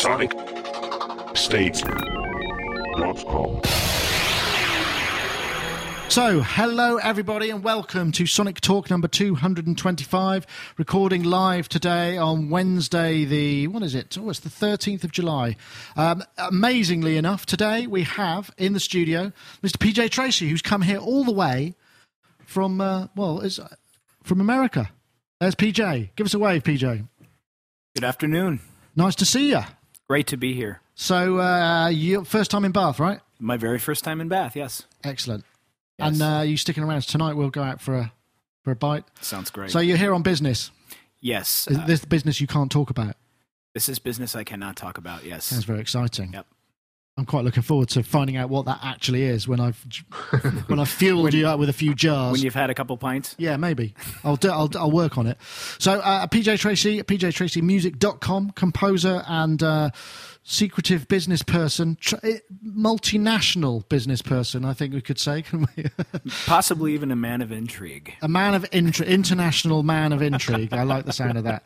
SonicState.com. So, hello everybody, and welcome to Sonic Talk number 225, recording live today on Wednesday, the, what is it? Oh, it's the 13th of July. Um, amazingly enough, today we have in the studio Mr. PJ Tracy, who's come here all the way from, uh, well, is from America. There's PJ. Give us a wave, PJ. Good afternoon. Nice to see you. Great to be here. So, uh, you first time in Bath, right? My very first time in Bath, yes. Excellent. Yes. And uh, you sticking around tonight? We'll go out for a for a bite. Sounds great. So you're here on business. yes. Is uh, this business you can't talk about? this is business I cannot talk about, yes. Sounds very exciting. Yep. I'm quite looking forward to finding out what that actually is when I've when I've fueled you up with a few jars. When you've had a couple pints. yeah, maybe. I'll, do, I'll I'll work on it. So uh, PJ Tracy, pjtracymusic.com, composer and uh, secretive business person, tr- eh, multinational business person. I think we could say, can we? Possibly even a man of intrigue. A man of intri- international man of intrigue. I like the sound of that.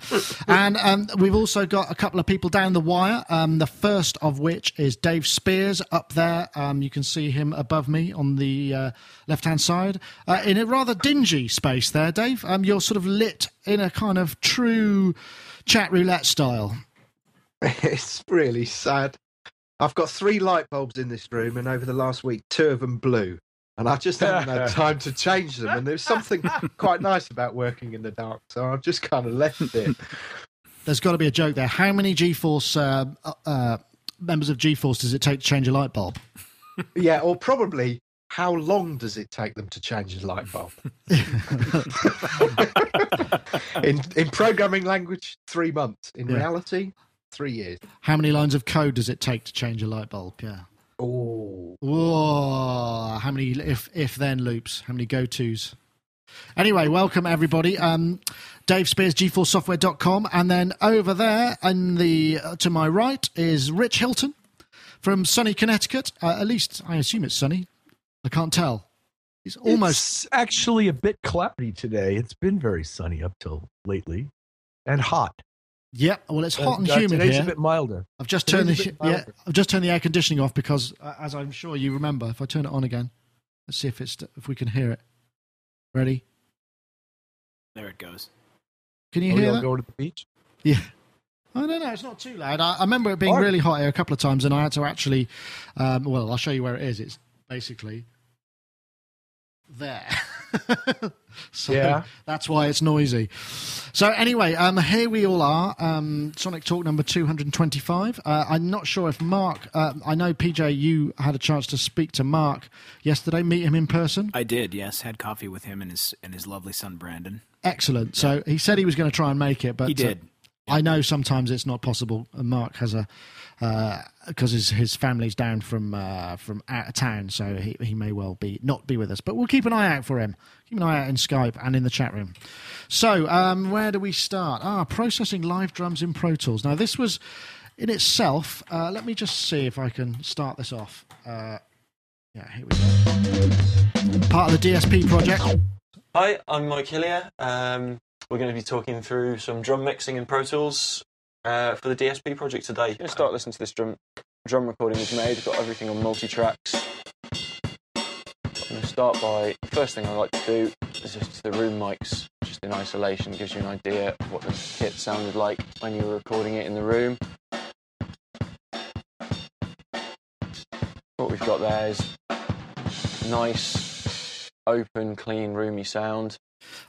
And um, we've also got a couple of people down the wire. Um, the first of which is Dave Spiers up there. Um, you can see him above me on the uh, left hand side uh, in a rather dingy space there, Dave. Um, you're sort of lit in a kind of true chat roulette style. It's really sad. I've got three light bulbs in this room, and over the last week, two of them blew. And I just haven't had time to change them. And there's something quite nice about working in the dark, so I've just kind of left it. There's got to be a joke there. How many G-force uh, uh, members of G-force does it take to change a light bulb? Yeah, or probably how long does it take them to change a light bulb? in in programming language, three months. In Yeah. reality, three years. How many lines of code does it take to change a light bulb? Yeah. Oh, Whoa, how many if if then loops? How many go tos? Anyway, welcome everybody. Um, Dave Spiers, GeForceSoftware.com, and then over there, in the uh, to my right is Rich Hilton from sunny Connecticut. Uh, at least I assume it's sunny. I can't tell. It's almost It's actually a bit cloudy today. It's been very sunny up till lately, and hot. Yep. Well, it's hot and Uh, humid today's here. a bit milder. I've just turned the today's a bit yeah. I've just turned the air conditioning off because, uh, as I'm sure you remember, if I turn it on again, let's see if it's if we can hear it. Ready? There it goes. Can you Are we hear all that? going to the beach? Yeah. I don't know. It's not too loud. I, I remember it being Alright. really hot here a couple of times, and I had to actually. Um, well, I'll show you where it is. It's basically there. so Yeah. that's why it's noisy. So anyway, um, here we all are. Um, Sonic Talk number two hundred and twenty-five. Uh, I'm not sure if Mark. Uh, I know PJ. You had a chance to speak to Mark yesterday. Meet him in person. I did, yes. Had coffee with him and his and his lovely son Brandon. Excellent. So he said he was going to try and make it, but He uh, did. I know sometimes it's not possible. And Mark has a because his his family's down from uh, from out of town, so he he may well be not be with us. But we'll keep an eye out for him. Keep an eye out in Skype and in the chat room. So um, where do we start? Ah, processing live drums in Pro Tools. Now this was in itself. Uh, let me just see if I can start this off. Uh, yeah, here we go. Part of the DSP project. Hi, I'm Mike Hillier. Um, we're going to be talking through some drum mixing in Pro Tools uh, for the DSP project today. I'm to start listening to this drum drum recording we've made. We've got everything on multi tracks. I'm going to start by first thing I like to do is just the room mics, just in isolation, gives you an idea of what the kit sounded like when you were recording it in the room. What we've got there is nice, open, clean, roomy sound.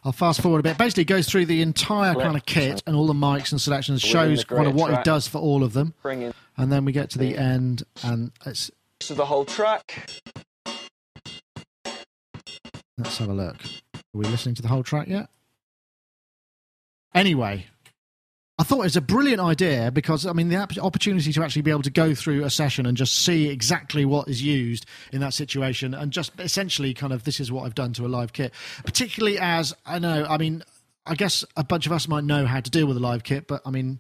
I'll fast forward a bit. Basically, goes through the entire kind of kit and all the mics and selections, shows kind of what track. does for all of them, and then we get to the end, and it's, to the whole track. let's have a look. Are we listening to the whole track yet? Anyway, I thought it was a brilliant idea because I mean the opportunity to actually be able to go through a session and just see exactly what is used in that situation and just essentially kind of this is what I've done to a live kit. Particularly as I know, I mean, I guess a bunch of us might know how to deal with a live kit, but I mean,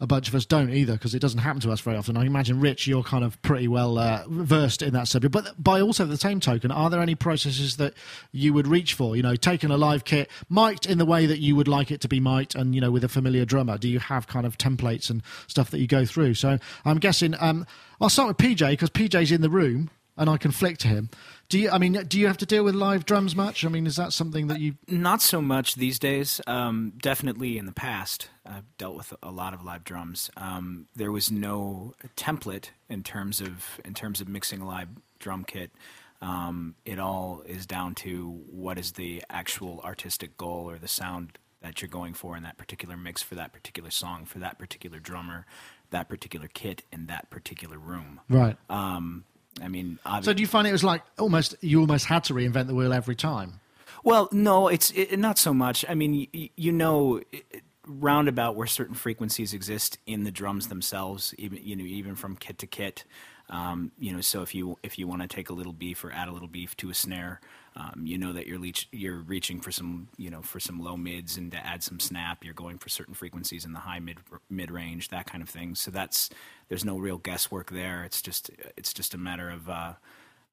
a bunch of us don't either because it doesn't happen to us very often. I imagine, Rich, you're kind of pretty well uh, versed in that subject. But by also the same token, are there any processes that you would reach for? You know, taking a live kit, mic'd in the way that you would like it to be mic'd, and you know, with a familiar drummer. Do you have kind of templates and stuff that you go through? So I'm guessing. Um, I'll start with PJ because PJ's in the room and I can flick to him. Do you? I mean, do you have to deal with live drums much? I mean, is that something that you? Not so much these days. Um, definitely in the past, I've dealt with a lot of live drums. Um, there was no template in terms of in terms of mixing a live drum kit. Um, it all is down to what is the actual artistic goal or the sound that you're going for in that particular mix for that particular song for that particular drummer, that particular kit in that particular room. Right. Um, I mean, so do you find it was like almost you almost had to reinvent the wheel every time? Well, no, it's it, not so much. I mean, you, you know, roundabout where certain frequencies exist in the drums themselves, even you know, even from kit to kit. Um, you know, so if you if you want to take a little beef or add a little beef to a snare, um, you know that you're leech, you're reaching for some you know for some low mids and to add some snap, you're going for certain frequencies in the high mid mid range, that kind of thing. So that's there's no real guesswork there. It's just it's just a matter of uh,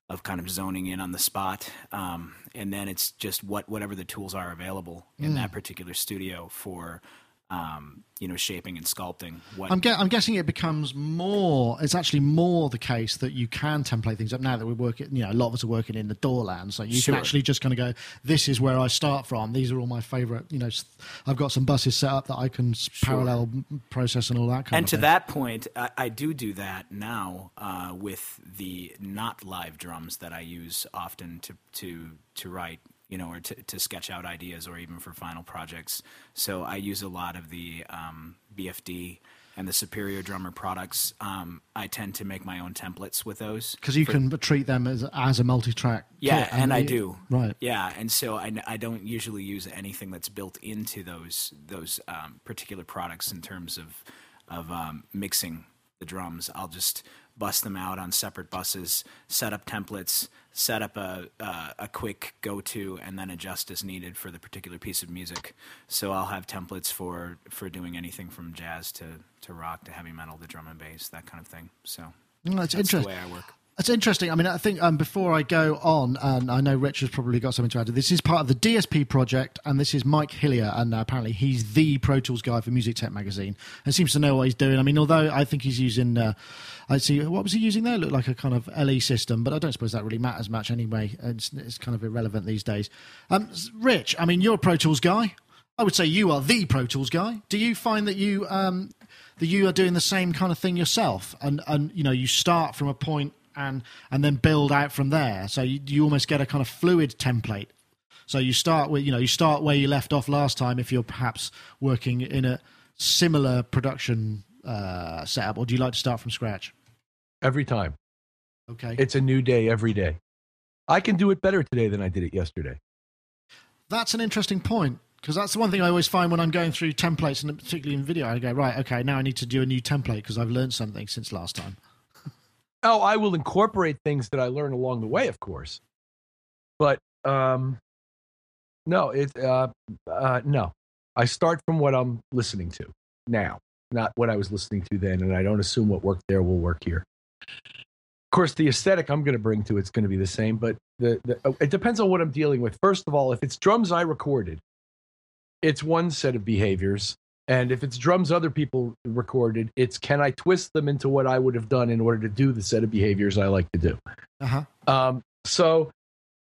of kind of zoning in on the spot, um, and then it's just what whatever the tools are available in mm. that particular studio for um, you know, shaping and sculpting. What I'm, I'm, guessing it becomes more. It's actually more the case that you can template things up now that we're working. You know, a lot of us are working in the DAW land, so you sure. can actually just kind of go. This is where I start from. These are all my favorite. You know, I've got some buses set up that I can sure. parallel process and all that kind and of. And to thing. that point, I, I, do do that now uh, with the not live drums that I use often to to to write you know, or to, to sketch out ideas or even for final projects. So I use a lot of the um, BFD and the Superior Drummer products. Um, I tend to make my own templates with those because you for, can treat them as as a multi-track. Yeah, kit, and I do. Right. Yeah, and so I, I don't usually use anything that's built into those those um, particular products in terms of of um, mixing the drums. I'll just bust them out on separate buses, set up templates, set up a, a, a quick go to, and then adjust as needed for the particular piece of music. So I'll have templates for, for doing anything from jazz to, to rock to heavy metal to drum and bass, that kind of thing. So that's, that's interesting. the way I work. That's interesting. I mean, I think um, before I go on, and I know Richard's probably got something to add. This is part of the DSP project, and this is Mike Hillier, and uh, apparently he's the Pro Tools guy for Music Tech magazine, and seems to know what he's doing. I mean, although I think he's using, uh, I see, what was he using there? It looked like a kind of LE system, but I don't suppose that really matters much anyway. It's, it's kind of irrelevant these days. Um, Rich, I mean, you're a Pro Tools guy. I would say you are the Pro Tools guy. Do you find that you um, that you are doing the same kind of thing yourself, and and you know you start from a point and and then build out from there. So you, you almost get a kind of fluid template. So you start with you know you start where you left off last time if you're perhaps working in a similar production uh, setup, or do you like to start from scratch? Every time. Okay. It's a new day every day. I can do it better today than I did it yesterday. That's an interesting point because that's the one thing I always find when I'm going through templates, and particularly in video, I go right, okay, now I need to do a new template because I've learned something since last time. Oh, I will incorporate things that I learn along the way, of course. But um, no, it uh, uh, no. I start from what I'm listening to now, not what I was listening to then, and I don't assume what worked there will work here. Of course, the aesthetic I'm going to bring to it's going to be the same, but the, the oh, it depends on what I'm dealing with. First of all, if it's drums I recorded, it's one set of behaviors and if it's drums other people recorded, it's can I twist them into what I would have done in order to do the set of behaviors I like to do. Uh-huh. Um, so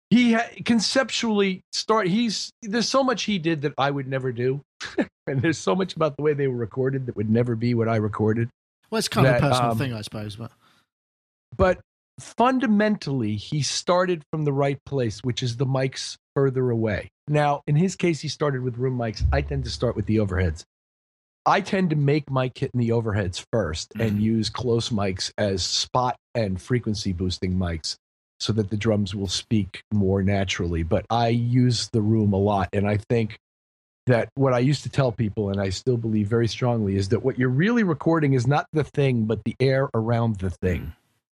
he ha- conceptually start. He's there's so much he did that I would never do, and there's so much about the way they were recorded that would never be what I recorded. Well, it's kind that, of a personal um, thing, I suppose, but but fundamentally, he started from the right place, which is the mics further away. Now, in his case, he started with room mics. I tend to start with the overheads. I tend to make my kit in the overheads 1st mm-hmm. and use close mics as spot and frequency boosting mics so that the drums will speak more naturally. But I use the room a lot. And I think that what I used to tell people, and I still believe very strongly, is that what you're really recording is not the thing, but the air around the thing. Mm.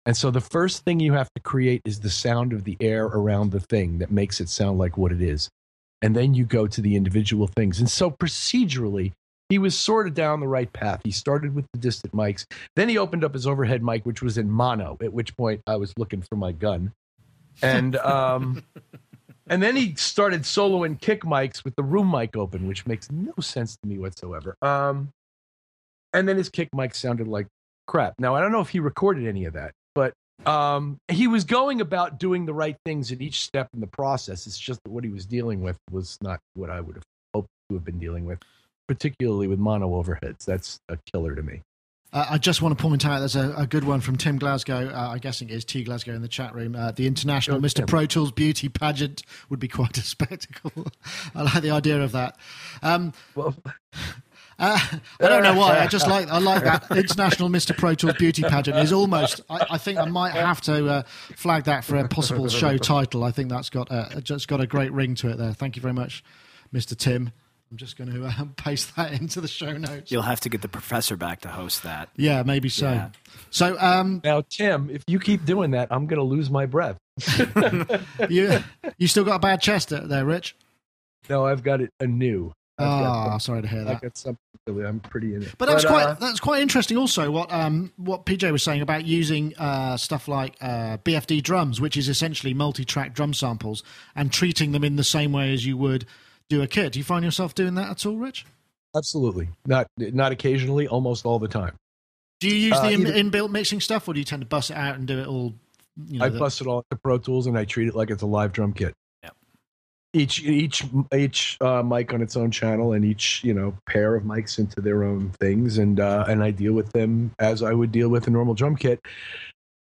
And so the first thing you have to create is the sound of the air around the thing that makes it sound like what it is. And then you go to the individual things. And so procedurally, he was sort of down the right path. He started with the distant mics. Then he opened up his overhead mic, which was in mono, at which point I was looking for my gun. And um, and then he started soloing kick mics with the room mic open, which makes no sense to me whatsoever. Um, and then his kick mic sounded like crap. Now I don't know if he recorded any of that, but um, he was going about doing the right things at each step in the process. It's just that what he was dealing with was not what I would have hoped to have been dealing with particularly with mono overheads. That's a killer to me. Uh, I just want to point out there's a, a good one from Tim Glasgow. Uh, I'm guessing it is T Glasgow in the chat room. Uh, the international oh, Mr. Tim. Pro Tools beauty pageant would be quite a spectacle. I like the idea of that. Um, well, uh, I don't know why. I just like I like that international Mr. Pro Tools beauty pageant is almost. I, I think I might have to uh, flag that for a possible show title. I think that's got a, just got a great ring to it there. Thank you very much, Mr. Tim. I'm just going to um, paste that into the show notes. You'll have to get the professor back to host that. Yeah, maybe so. Yeah. So um, now, Tim, if you keep doing that, I'm going to lose my breath. you you still got a bad chest there, Rich? No, I've got it anew. Oh, sorry to hear that. I got something. I'm pretty in it. But that's but, quite uh, that's quite interesting. Also, what um what PJ was saying about using uh, stuff like uh, BFD drums, which is essentially multi-track drum samples, and treating them in the same way as you would do a kit. Do you find yourself doing that at all, Rich? Absolutely. Not not occasionally, almost all the time. Do you use uh, the in, inbuilt mixing stuff, or do you tend to bust it out and do it all? You know, I the... bust it all into Pro Tools, and I treat it like it's a live drum kit. Yeah. Each each each uh, mic on its own channel, and each you know pair of mics into their own things, and uh, and I deal with them as I would deal with a normal drum kit,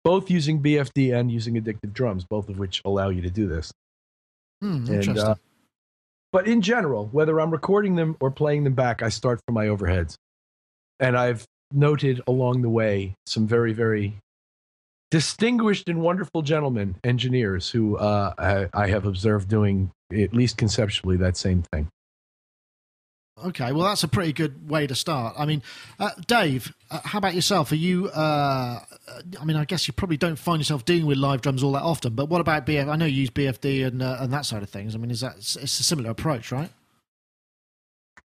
both using BFD and using addictive drums, both of which allow you to do this. Hmm, and, uh, but in general, whether I'm recording them or playing them back, I start from my overheads. And I've noted along the way some very, very distinguished and wonderful gentlemen, engineers, who uh, I, I have observed doing, at least conceptually, that same thing. Okay, well, that's a pretty good way to start. I mean, uh, Dave, uh, how about yourself? Are you? Uh, I mean, I guess you probably don't find yourself dealing with live drums all that often. But what about BF? I know you use BFD and uh, and that side of things. I mean, is that it's a similar approach, right?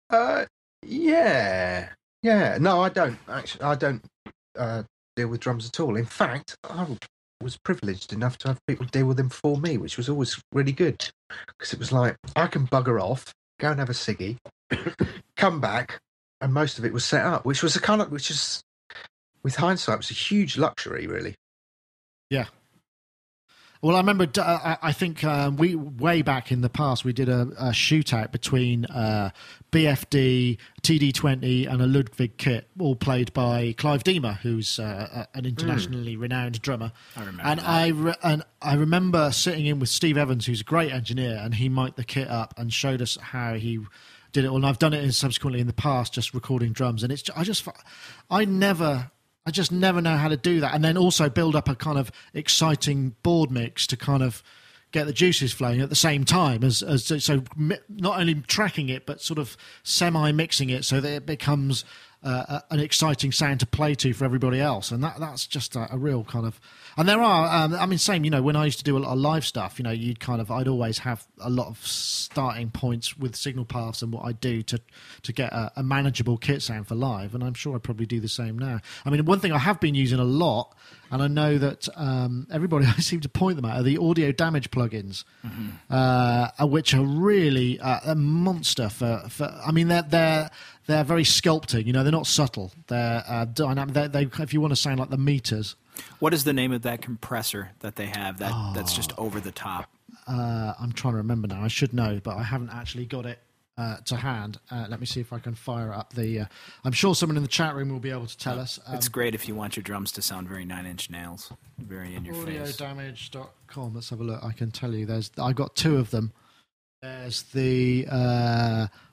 Uh, yeah, yeah. No, I don't actually. I don't uh, deal with drums at all. In fact, I was privileged enough to have people deal with them for me, which was always really good because it was like I can bugger off, go and have a ciggy, come back, and most of it was set up, which was a kind of, which is, with hindsight, was a huge luxury, really. Yeah. Well, I remember. Uh, I think um, we way back in the past we did a, a shootout between uh, BFD, TD20, and a Ludwig kit, all played by Clive Deamer, who's uh, an internationally mm. renowned drummer. I remember. And that. I re- and I remember sitting in with Steve Evans, who's a great engineer, and he mic'd the kit up and showed us how he did it all. And I've done it in, subsequently in the past, just recording drums. And it's I just I never I just never know how to do that. And then also build up a kind of exciting board mix to kind of get the juices flowing at the same time as, as so not only tracking it but sort of semi mixing it so that it becomes uh, an exciting sound to play to for everybody else and that that's just a, a real kind of and there are, um, I mean, same. You know, when I used to do a lot of live stuff, you know, you'd kind of, I'd always have a lot of starting points with signal paths and what I do to to get a, a, manageable kit sound for live. And I'm sure I probably do the same now. I mean, one thing I have been using a lot, and I know that um, everybody I seem to point them at are the audio damage plugins, mm-hmm. uh, which are really uh, a monster for, for. I mean, they're they're they're very sculpting. You know, they're not subtle. They're uh, dynamic. They, they, if you want to sound like the meters, what is the name of that compressor that they have that oh, that's just over the top? Uh, I'm trying to remember now. I should know, but I haven't actually got it uh, to hand. Uh, let me see if I can fire up the. Uh, I'm sure someone in the chat room will be able to tell us. Um, it's great if you want your drums to sound very nine inch nails, very in your face. Audiodamage.com. Let's have a look. I can tell you. There's. I've got two of them. There's the.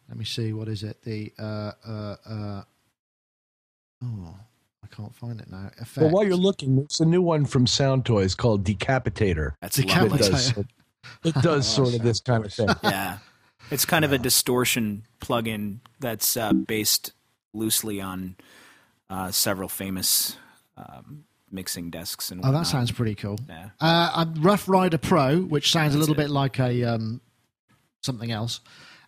Uh, let me see. What is it? The. Uh, uh oh. I can't find it now. Effects. Well, while you're looking, it's a new one from Soundtoys called Decapitator. That's Decapitator. It does, it does sort of this kind of thing. Yeah, it's kind of a distortion plugin that's uh, based loosely on uh, several famous um, mixing desks. And oh, that sounds pretty cool. Yeah. Uh, Rough Rider Pro, which sounds that's a little it. bit like a um, something else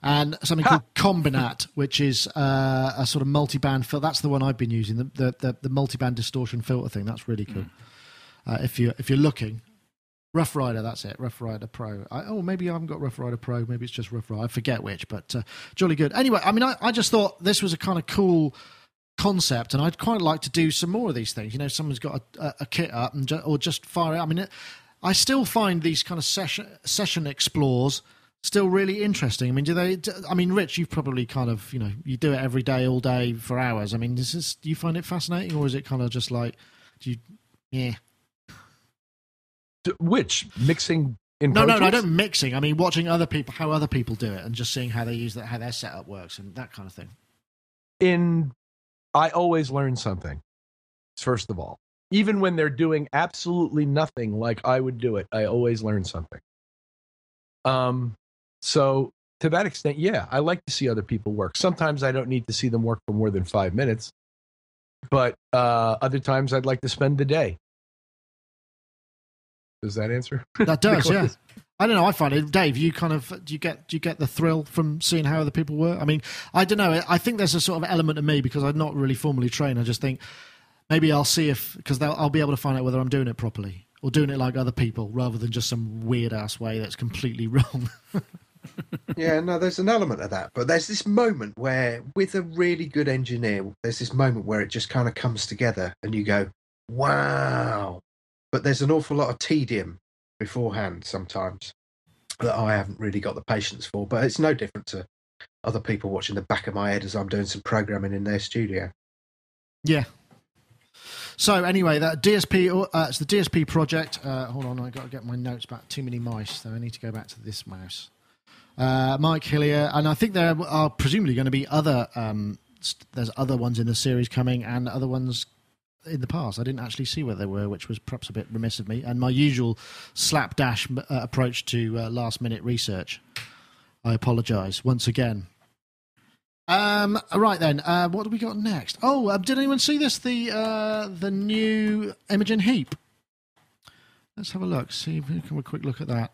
and something called Kombinat, which is uh, a sort of multi-band filter. That's the one I've been using, the the, the, the multi-band distortion filter thing. That's really cool. Uh, if you if you're looking, Rough Rider, that's it. Rough Rider Pro. I, oh, maybe I haven't got Rough Rider Pro. Maybe it's just Rough Rider. I forget which, but uh, jolly good. Anyway, I mean, I, I just thought this was a kind of cool concept, and I'd quite like to do some more of these things. You know, someone's got a, a, a kit up, and ju- or just fire it. I mean, it, I still find these kind of session session explores still really interesting. I mean, do they? Do, I mean, Rich, you've probably kind of you know you do it every day, all day for hours. I mean, is this, do you find it fascinating, or is it kind of just like do you? Yeah. Which mixing in No, no, no, I don't mixing. I mean, watching other people, how other people do it, and just seeing how they use that, how their setup works, and that kind of thing. in I always learn something. First of all, even when they're doing absolutely nothing like I would do it, I always learn something. Um, so to that extent, yeah, I like to see other people work. Sometimes I don't need to see them work for more than five minutes, but uh, other times I'd like to spend the day. Does that answer? That does, yeah. I don't know. I find it, Dave. You kind of do you get do you get the thrill from seeing how other people work? I mean, I don't know. I think there's a sort of element of me because I'm not really formally trained. I just think maybe I'll see if because I'll be able to find out whether I'm doing it properly or doing it like other people rather than just some weird ass way that's completely wrong. Yeah, no, there's an element of that, but there's this moment where, with a really good engineer, there's this moment where it just kind of comes together, and you go, "Wow!" But there's an awful lot of tedium beforehand sometimes that I haven't really got the patience for. But it's no different to other people watching the back of my head as I'm doing some programming in their studio. Yeah. So anyway, that DSP, uh, it's the DSP project. Uh, hold on, I got to get my notes back. Too many mice, so I need to go back to this mouse. Uh, Mike Hillier, and I think there are presumably going to be other. Um, st- there's other ones in the series coming, and other ones in the past. I didn't actually see where they were, which was perhaps a bit remiss of me. And my usual slapdash uh, approach to uh, last minute research. I apologise once again. Um, right then, uh, what do we got next? Oh, uh, did anyone see this? The uh, the new Imogen Heap. Let's have a look. See if we can have a quick look at that.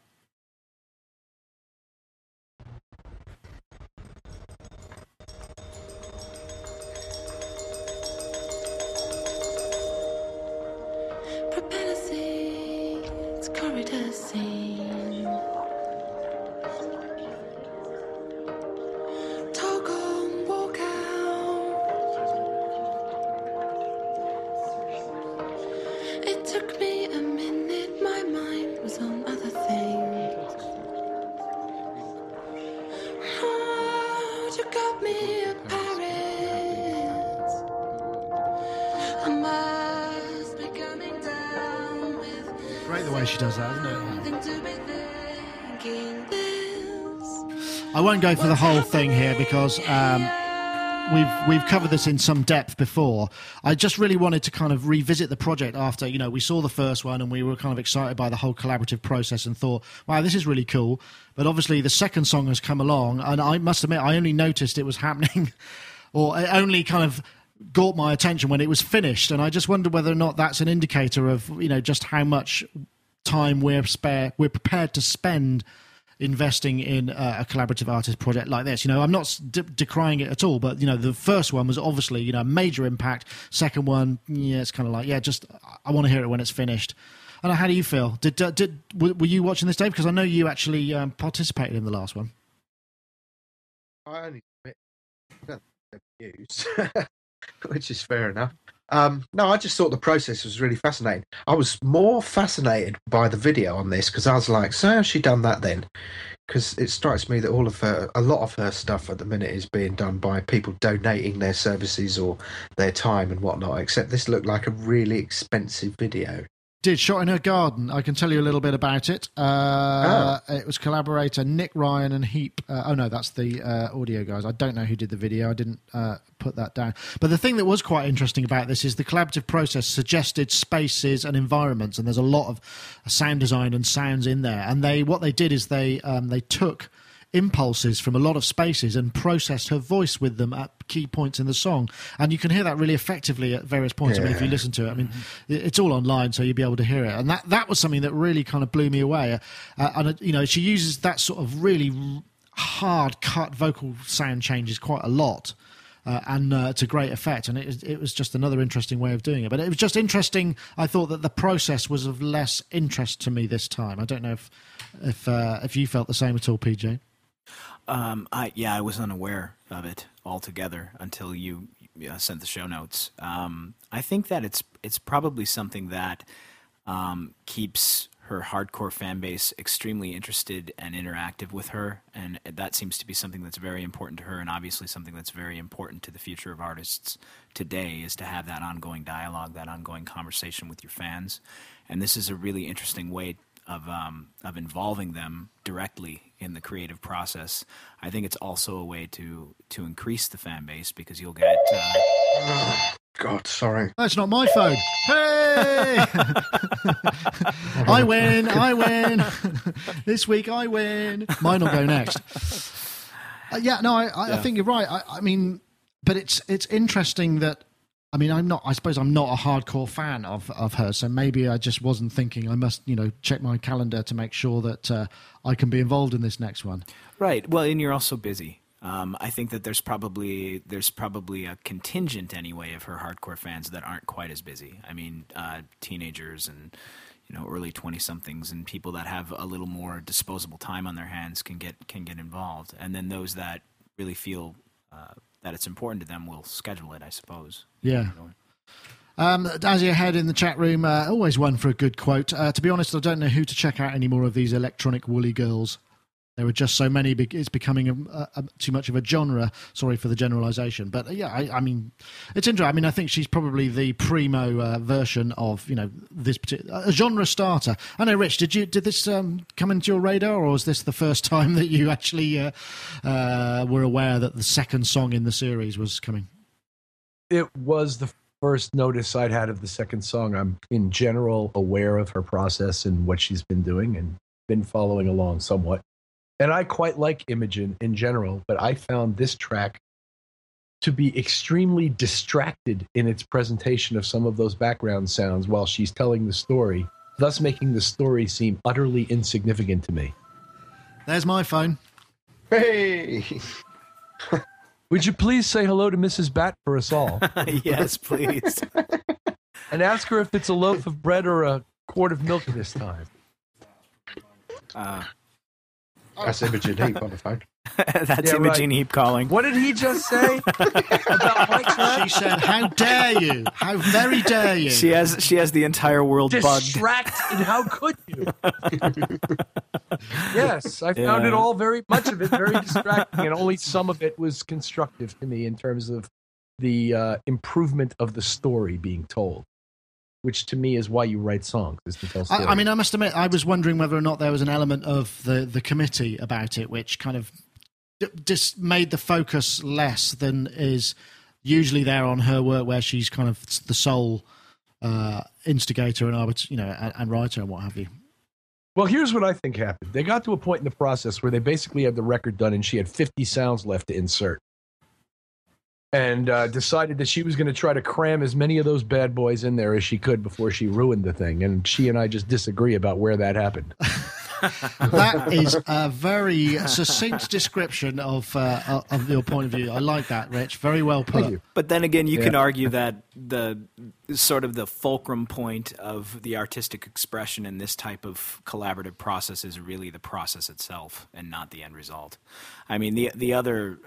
She does that, isn't it? something to be thinking this. I won't go for the whole thing here because um, we've we've covered this in some depth before. I just really wanted to kind of revisit the project after you know we saw the first one and we were kind of excited by the whole collaborative process and thought, wow, this is really cool. But obviously the second song has come along, and I must admit I only noticed it was happening, or it only kind of caught my attention when it was finished, and I just wonder whether or not that's an indicator of you know just how much time we're spare we're prepared to spend investing in uh, a collaborative artist project like this. You know, I'm not de- decrying it at all, but you know, the first one was obviously you know a major impact. Second one, yeah, it's kind of like yeah, just I want to hear it when it's finished. And how do you feel? Did did were you watching this, Dave? Because I know you actually um, participated in the last one. I only views, which is fair enough. Um, no, I just thought the process was really fascinating. I was more fascinated by the video on this because I was like, so how's she done that then? Because it strikes me that all of her, a lot of her stuff at the minute is being done by people donating their services or their time and whatnot. Except this looked like a really expensive video. Did shot in her garden. I can tell you a little bit about it. Uh, It was collaborator Nick Ryan and Heap. Uh, oh no, that's the uh, audio guys. I don't know who did the video. I didn't uh, put that down. But the thing that was quite interesting about this is the collaborative process suggested spaces and environments, and there's a lot of sound design and sounds in there. And they what they did is they um, they took impulses from a lot of spaces and processed her voice with them at key points in the song and you can hear that really effectively at various points i mean if you listen to it i mean it's all online so you'll be able to hear it and that that was something that really kind of blew me away uh, and uh, you know she uses that sort of really hard cut vocal sound changes quite a lot. Uh, and uh, to great effect, and it, it was just another interesting way of doing it. But it was just interesting. I thought that the process was of less interest to me this time. I don't know if if uh, if you felt the same at all, PJ. Um, I yeah, I was unaware of it altogether until you uh, sent the show notes. Um, I think that it's it's probably something that um, keeps her hardcore fan base extremely interested and interactive with her, and that seems to be something that's very important to her, and obviously something that's very important to the future of artists today is to have that ongoing dialogue, that ongoing conversation with your fans, and this is a really interesting way of um, of involving them directly in the creative process. I think it's also a way to to increase the fan base because you'll get. Uh, God, sorry. That's not my phone. Hey! I win. I win. this week I win. Mine will go next. Uh, yeah, no, I, I, I think you're right. I, I mean, but it's it's interesting that I mean, I'm not. I suppose I'm not a hardcore fan of of her, so maybe I just wasn't thinking. I must, you know, check my calendar to make sure that uh, I can be involved in this next one. Right. Well, and you're also busy. Um, I think that there's probably there's probably a contingent anyway of her hardcore fans that aren't quite as busy. I mean, uh, teenagers and you know early twenty somethings and people that have a little more disposable time on their hands can get can get involved, and then those that really feel uh, that it's important to them we'll schedule it. I suppose. Yeah. Um, as you head in the chat room, uh, always one for a good quote. Uh, to be honest, I don't know who to check out anymore of these electronic woolly girls. There are just so many. It's becoming a, a, too much of a genre. Sorry for the generalisation, but uh, yeah, I, I, mean, it's interesting. I mean, I think she's probably the primo uh, version of you know this particular a genre starter. I know, Rich. Did you did this um, come into your radar, or was this the first time that you actually uh, uh, were aware that the second song in the series was coming? It was the first notice I'd had of the second song. I'm in general aware of her process and what she's been doing, and been following along somewhat and I quite like Imogen in general, but I found this track to be extremely distracted in its presentation of some of those background sounds while she's telling the story, thus making the story seem utterly insignificant to me. There's my phone. Hey! Would you please say hello to Mrs. Bat for us all? yes, please. and ask her if it's a loaf of bread or a quart of milk this time. Uh, That's Imogen Heap on the phone. that's Yeah, Imogen right. Heap calling. What did he just say about She said, "How dare you? How very dare you?" She has she has the entire world bugged. Distracted? How could you? yes, I found Yeah. it all very much of it very distracting, and only some of it was constructive to me in terms of the uh, improvement of the story being told. Which to me is why you write songs, is to tell stories. I, I mean, I must admit, I was wondering whether or not there was an element of the, the committee about it, which kind of just made the focus less than is usually there on her work, where she's kind of the sole uh, instigator and arbit- you know, and, and writer and what have you. Well, here's what I think happened. They got to a point in the process where they basically had the record done and she had 50 sounds left to insert. And uh, decided that she was going to try to cram as many of those bad boys in there as she could before she ruined the thing. And she and I just disagree about where that happened. That is a very succinct description of uh, of your point of view. I like that, Rich. Very well put. But then again, you Yeah. can argue that the sort of the fulcrum point of the artistic expression in this type of collaborative process is really the process itself and not the end result. I mean, the the other,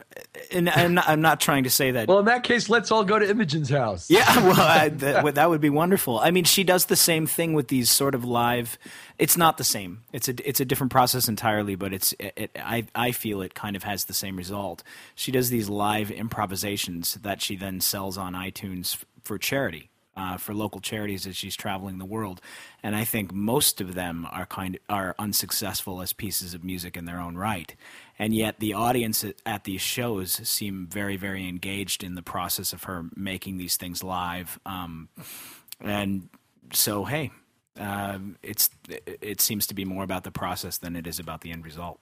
and I'm not, I'm not trying to say that. Well, in that case, let's all go to Imogen's house. Yeah, well, I, that, would- that would be wonderful. I mean, she does the same thing with these sort of live. It's not the same. It's a it's a different process entirely, but it's it, it, I I feel it kind of has the same result. She does these live improvisations that she then sells on iTunes for charity. Uh, for local charities as she's traveling the world, and I think most of them are kind are unsuccessful as pieces of music in their own right, and yet the audience at, these shows seem very very engaged in the process of her making these things live, um, and so hey, um, it's it, it seems to be more about the process than it is about the end result.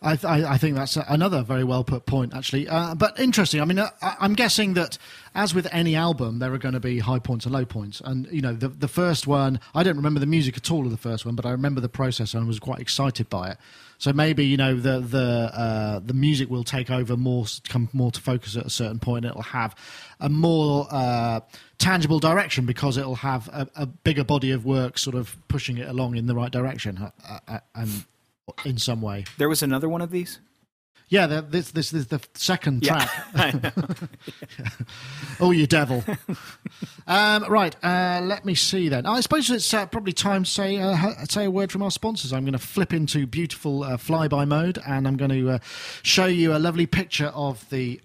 I, th- I, I think that's another very well put point, actually. Uh, but interesting. I mean, uh, I, I'm guessing that as with any album, there are going to be high points and low points. And you know, the the first one, I don't remember the music at all of the first one, but I remember the process and was quite excited by it. So maybe you know the the uh, the music will take over more, come more to focus at a certain point. It'll have a more uh, tangible direction because it'll have a, a, bigger body of work, sort of pushing it along in the right direction, uh, uh, and in some way. There was another one of these. Yeah, this this is the second Yeah, track. oh, you devil! um, right, uh, let me see then. I suppose it's uh, probably time to say uh, say a word from our sponsors. I'm going to flip into beautiful uh, flyby mode, and I'm going to uh, show you a lovely picture of the.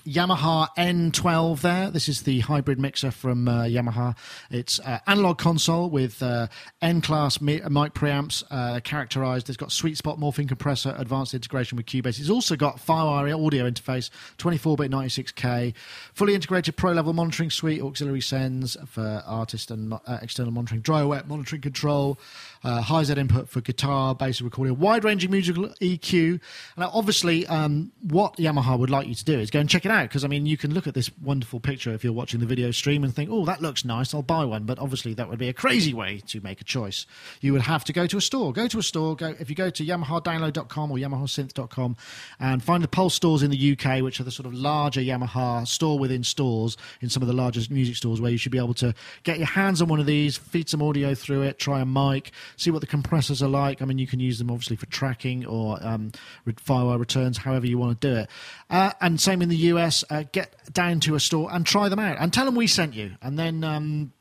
Uh, Yamaha N12 there. This is the hybrid mixer from uh, Yamaha. It's uh, analog console with uh, N class mi- mic preamps uh, characterized. It's got sweet spot morphing compressor, advanced integration with Cubase. It's also got FireWire audio interface, 24 bit 96K, fully integrated pro level monitoring suite, auxiliary sends for artist and uh, external monitoring, dry wet monitoring control, uh, high Z input for guitar, bass recording, wide ranging musical EQ. And obviously, um, what Yamaha would like you to do is go and check it out because I mean, you can look at this wonderful picture if you're watching the video stream and think, oh, that looks nice, I'll buy one. But obviously, that would be a crazy way to make a choice. You would have to go to a store. Go to a store. Go if you go to YamahaDownload.com or YamahaSynth.com and find the Pulse stores in the UK, which are the sort of larger Yamaha store within stores in some of the largest music stores, where you should be able to get your hands on one of these, feed some audio through it, try a mic, see what the compressors are like. I mean, you can use them obviously for tracking or um, firewire returns, however you want to do it. Uh, and same in the US. Uh, get down to a store and try them out, and tell them we sent you, and then. Um,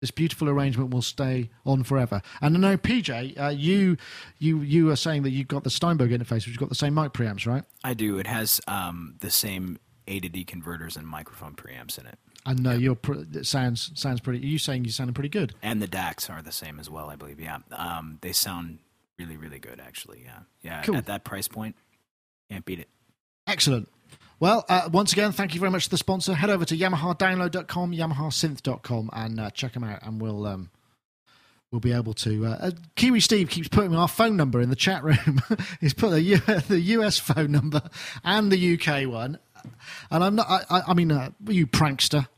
this beautiful arrangement will stay on forever. And I know, PJ, uh, you you you are saying that you've got the Steinberg interface, which has got the same mic preamps, right? I do. It has um, the same A to D converters and microphone preamps in it, And uh, you're pr- it sounds sounds pretty. You saying you sounding pretty good? and the DACs are the same as well. I believe. Yeah, um, they sound really, really good. Actually, yeah, yeah. Cool. At that price point, can't beat it. Excellent. Well, uh, once again, thank you very much to the sponsor. Head over to YamahaDownload.com, YamahaSynth.com, and uh, check them out, and we'll um, we'll be able to. Uh, uh, Kiwi Steve keeps putting our phone number in the chat room. He's put the, U- the US phone number and the UK one, and I'm not. I, I, I mean, uh, you prankster.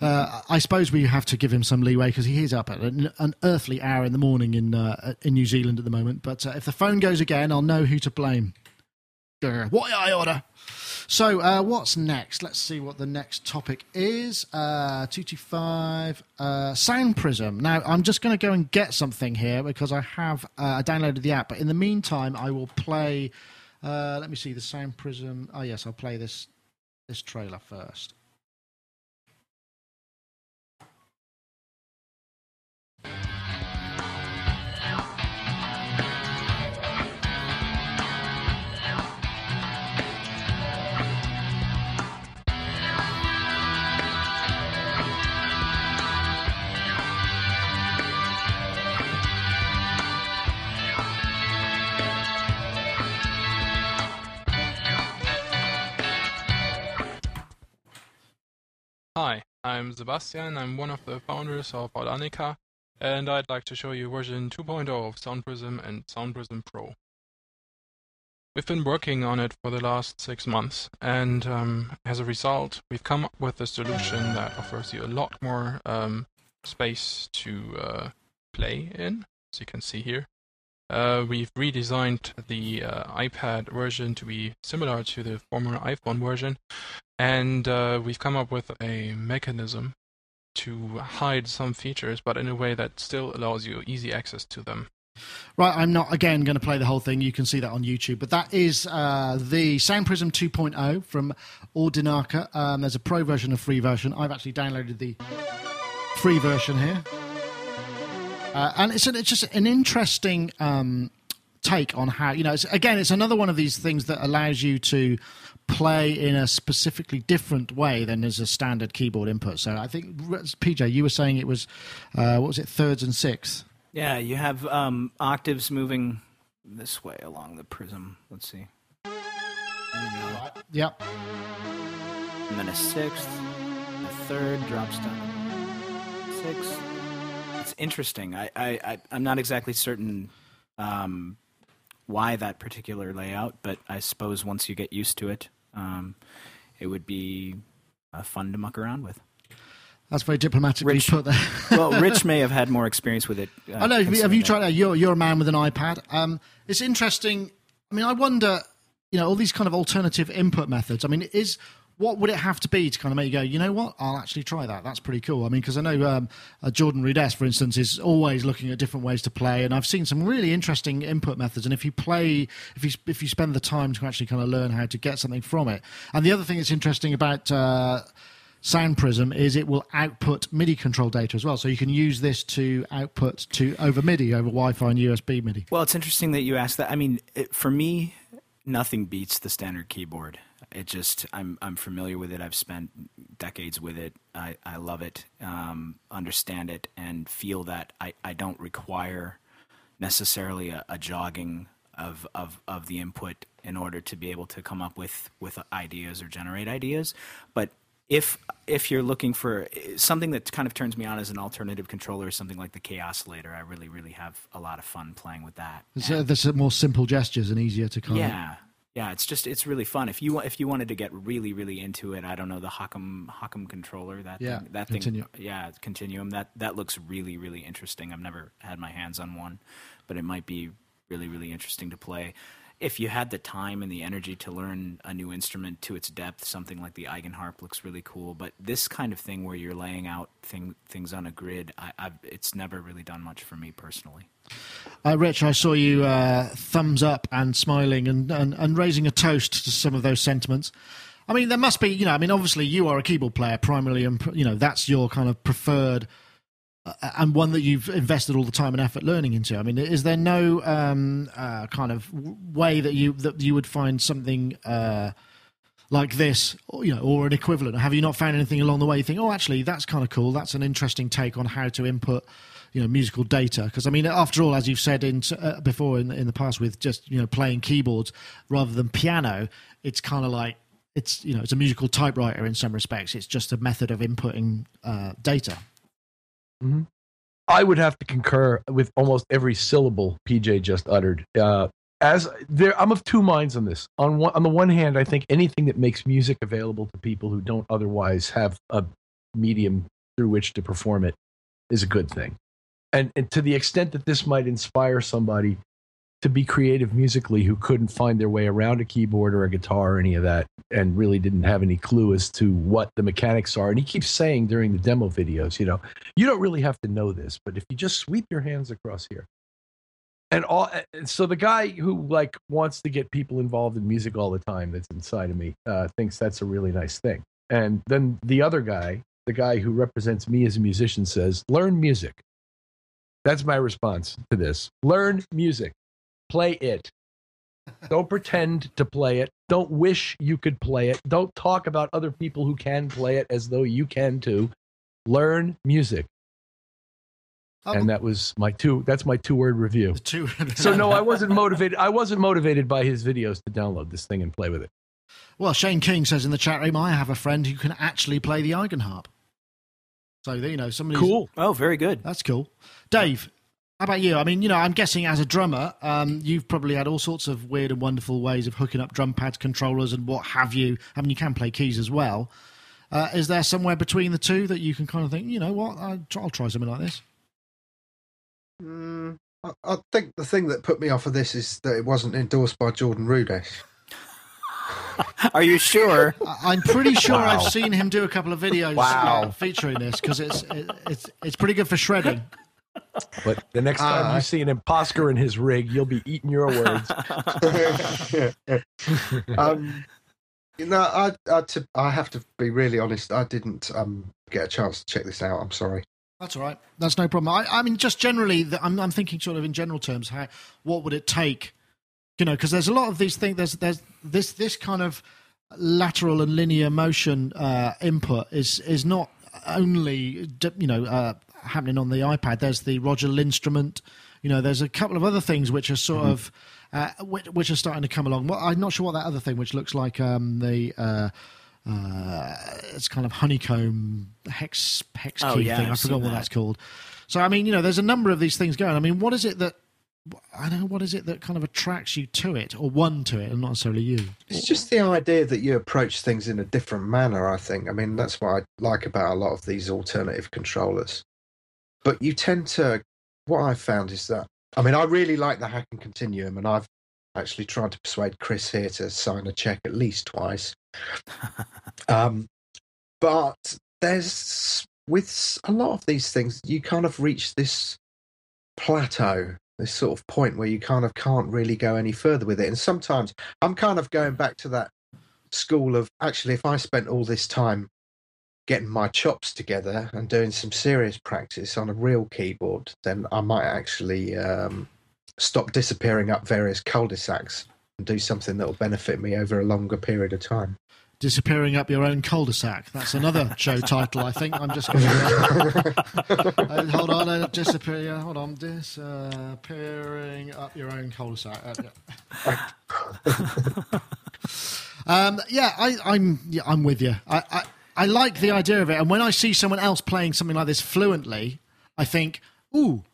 Uh, I suppose we have to give him some leeway because he is up at an, an earthly hour in the morning in uh, in New Zealand at the moment. But uh, if the phone goes again, I'll know who to blame. Grr, What I order. So, uh, what's next? Let's see what the next topic is. Uh, 225 uh, Sound Prism. Now, I'm just going to go and get something here because I have I downloaded the app. But in the meantime, I will play. Let me see the Sound Prism. Oh yes, I'll play this this trailer first. Hi, I'm Sebastian. I'm one of the founders of Audanika, and I'd like to show you version 2.0 of SoundPrism and SoundPrism Pro. We've been working on it for the last six months, and um, as a result, we've come up with a solution that offers you a lot more um, space to uh, play in, as you can see here. Uh, we've redesigned the uh, iPad version to be similar to the former iPhone version, and uh, we've come up with a mechanism to hide some features, but in a way that still allows you easy access to them. Right, I'm not again going to play the whole thing. You can see that on YouTube, but that is uh, the Sound Prism 2.0 from Audanika. Um, there's a pro version, a free version. I've actually downloaded the free version here, uh, and it's, an, it's just an interesting um, take on how you know. It's, again, it's another one of these things that allows you to play in a specifically different way than as a standard keyboard input. So I think PJ, you were saying it was uh, what was it, thirds and sixths. Yeah, you have um, octaves moving this way along the prism. Let's see. Yep. And then a sixth, a third drops down. Six. It's interesting. I, I, I I'm not exactly certain um, why that particular layout, but I suppose once you get used to it, um, it would be uh, fun to muck around with. That's very diplomatically Rich- put there. Well, Rich may have had more experience with it. Uh, I know. Have you, have considering you that. tried that? You're, you're a man with an iPad. Um, it's interesting. I mean, I wonder, you know, all these kind of alternative input methods. I mean, is what would it have to be to kind of make you go, you know what, I'll actually try that. That's pretty cool. I mean, because I know um, uh, Jordan Rudess, for instance, is always looking at different ways to play, and I've seen some really interesting input methods. And if you play, if you if you spend the time to actually kind of learn how to get something from it, and the other thing that's interesting about uh, Sound Prism is it will output MIDI control data as well. So you can use this to output to over MIDI, over Wi-Fi and USB MIDI. Well, it's interesting that you asked that. I mean, it, for me, nothing beats the standard keyboard. It just I'm I'm familiar with it. I've spent decades with it. I, I love it, um, understand it, and feel that I, I don't require necessarily a, a jogging of, of of the input in order to be able to come up with with ideas or generate ideas. But if if you're looking for something that kind of turns me on as an alternative controller, something like the Kaossilator, I really really have a lot of fun playing with that. So uh, there's more simple gestures and easier to kind of. Yeah, it's just it's really fun. If you if you wanted to get really really into it, I don't know the Haken Haken controller that Yeah, thing, that Continuum. thing yeah Continuum that that looks really really interesting. I've never had my hands on one, but it might be really really interesting to play. If you had the time and the energy to learn a new instrument to its depth, something like the Eigenharp looks really cool. But this kind of thing where you're laying out thing, things on a grid, I, I've, it's never really done much for me personally. Uh, Rich, I saw you uh, thumbs up and smiling and, and, and raising a toast to some of those sentiments. I mean, there must be, you know, I mean, obviously you are a keyboard player primarily, and you know that's your kind of preferred and one that you've invested all the time and effort learning into. I mean, is there no um, uh, kind of way that you that you would find something uh, like this, or, you know, or an equivalent? Have you not found anything along the way? You think, oh, actually, that's kind of cool. That's an interesting take on how to input. You know, musical data. Because I mean, after all, as you've said in uh, before in in the past, with just you know playing keyboards rather than piano, it's kind of like it's you know it's a musical typewriter in some respects. It's just a method of inputting uh, data. I would have to concur with almost every syllable PJ just uttered. Uh, as there, I'm of two minds on this. On one, on the one hand, I think anything that makes music available to people who don't otherwise have a medium through which to perform it is a good thing. And, and to the extent that this might inspire somebody to be creative musically who couldn't find their way around a keyboard or a guitar or any of that and really didn't have any clue as to what the mechanics are. And he keeps saying during the demo videos, you know, you don't really have to know this, but if you just sweep your hands across here. And all and so the guy who like wants to get people involved in music all the time that's inside of me uh, thinks that's a really nice thing. And then the other guy, the guy who represents me as a musician says, "Learn music." That's my response to this. Learn music. Play it. Don't pretend to play it. Don't wish you could play it. Don't talk about other people who can play it as though you can too. Learn music. And that was my two that's my two word review. Two. So no, I wasn't motivated I wasn't motivated by his videos to download this thing and play with it. Well, Shane King says in the chat room, I have a friend who can actually play the Eigenharp. So there you know, somebody. Cool. Oh, very good. That's cool. Dave, how about you? I mean, you know, I'm guessing as a drummer, um, you've probably had all sorts of weird and wonderful ways of hooking up drum pads, controllers, and what have you. I mean, you can play keys as well. Uh, is there somewhere between the two that you can kind of think, you know what, I'll try, I'll try something like this? Mm, I, I think the thing that put me off of this is that it wasn't endorsed by Jordan Rudess. Are you sure? I- I'm pretty sure I've seen him do a couple of videos Wow. uh, featuring this because it's it, it's it's pretty good for shredding. But the next time Ah. you see an imposter in his rig, you'll be eating your words. um, you know, I, I, to, I have to be really honest. I didn't um, get a chance to check this out. I'm sorry. That's all right. That's no problem. I, I mean, just generally, the, I'm, I'm thinking sort of in general terms. How what would it take? You know, because there's a lot of these things. There's there's this this kind of lateral and linear motion uh, input is is not only you know uh, happening on the iPad. There's the Roger LinnStrument. You know, there's a couple of other things which are sort of uh, which, which are starting to come along. Well, I'm not sure what that other thing, which looks like um, the. Uh, uh, it's kind of honeycomb hex hex key Oh, yeah, thing. I I've forgot what that. that's called. So I mean, you know, there's a number of these things going. I mean, what is it that I don't know what is it that kind of attracts you to it, or one to it, and not necessarily you. It's just the idea that you approach things in a different manner, I think. I mean, that's what I like about a lot of these alternative controllers. But you tend to, what I've found is that, I mean, I really like the Haken Continuum, and I've actually tried to persuade Chris here to sign a check at least twice. um, but there's, with a lot of these things, you kind of reach this plateau this sort of point where you kind of can't really go any further with it. And sometimes I'm kind of going back to that school of actually, if I spent all this time getting my chops together and doing some serious practice on a real keyboard, then I might actually um, stop disappearing up various cul-de-sacs and do something that will benefit me over a longer period of time disappearing up your own cul-de-sac. That's another show title, I think. I'm just going to uh, hold on, uh, disappear. Hold on, disappearing up your own cul-de-sac. Uh, yeah. um, yeah, I, I'm. Yeah, I'm with you. I, I, I like the idea of it, and when I see someone else playing something like this fluently, I think, "Ooh,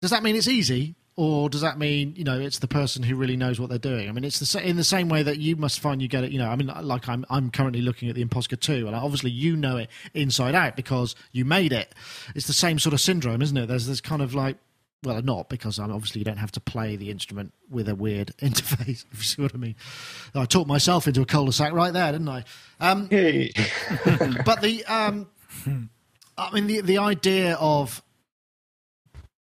does that mean it's easy?" or does that mean you know it's the person who really knows what they're doing? I mean, it's the in the same way that you must find you get it. You know, I mean, like I'm I'm currently looking at the Imposca two, and obviously you know it inside out because you made it. It's the same sort of syndrome, isn't it? There's this kind of like. Well, not because I'm obviously you don't have to play the instrument with a weird interface. If you see what I mean, I talked myself into a cul-de-sac right there, didn't I? Um, hey. but the um, I mean the the idea of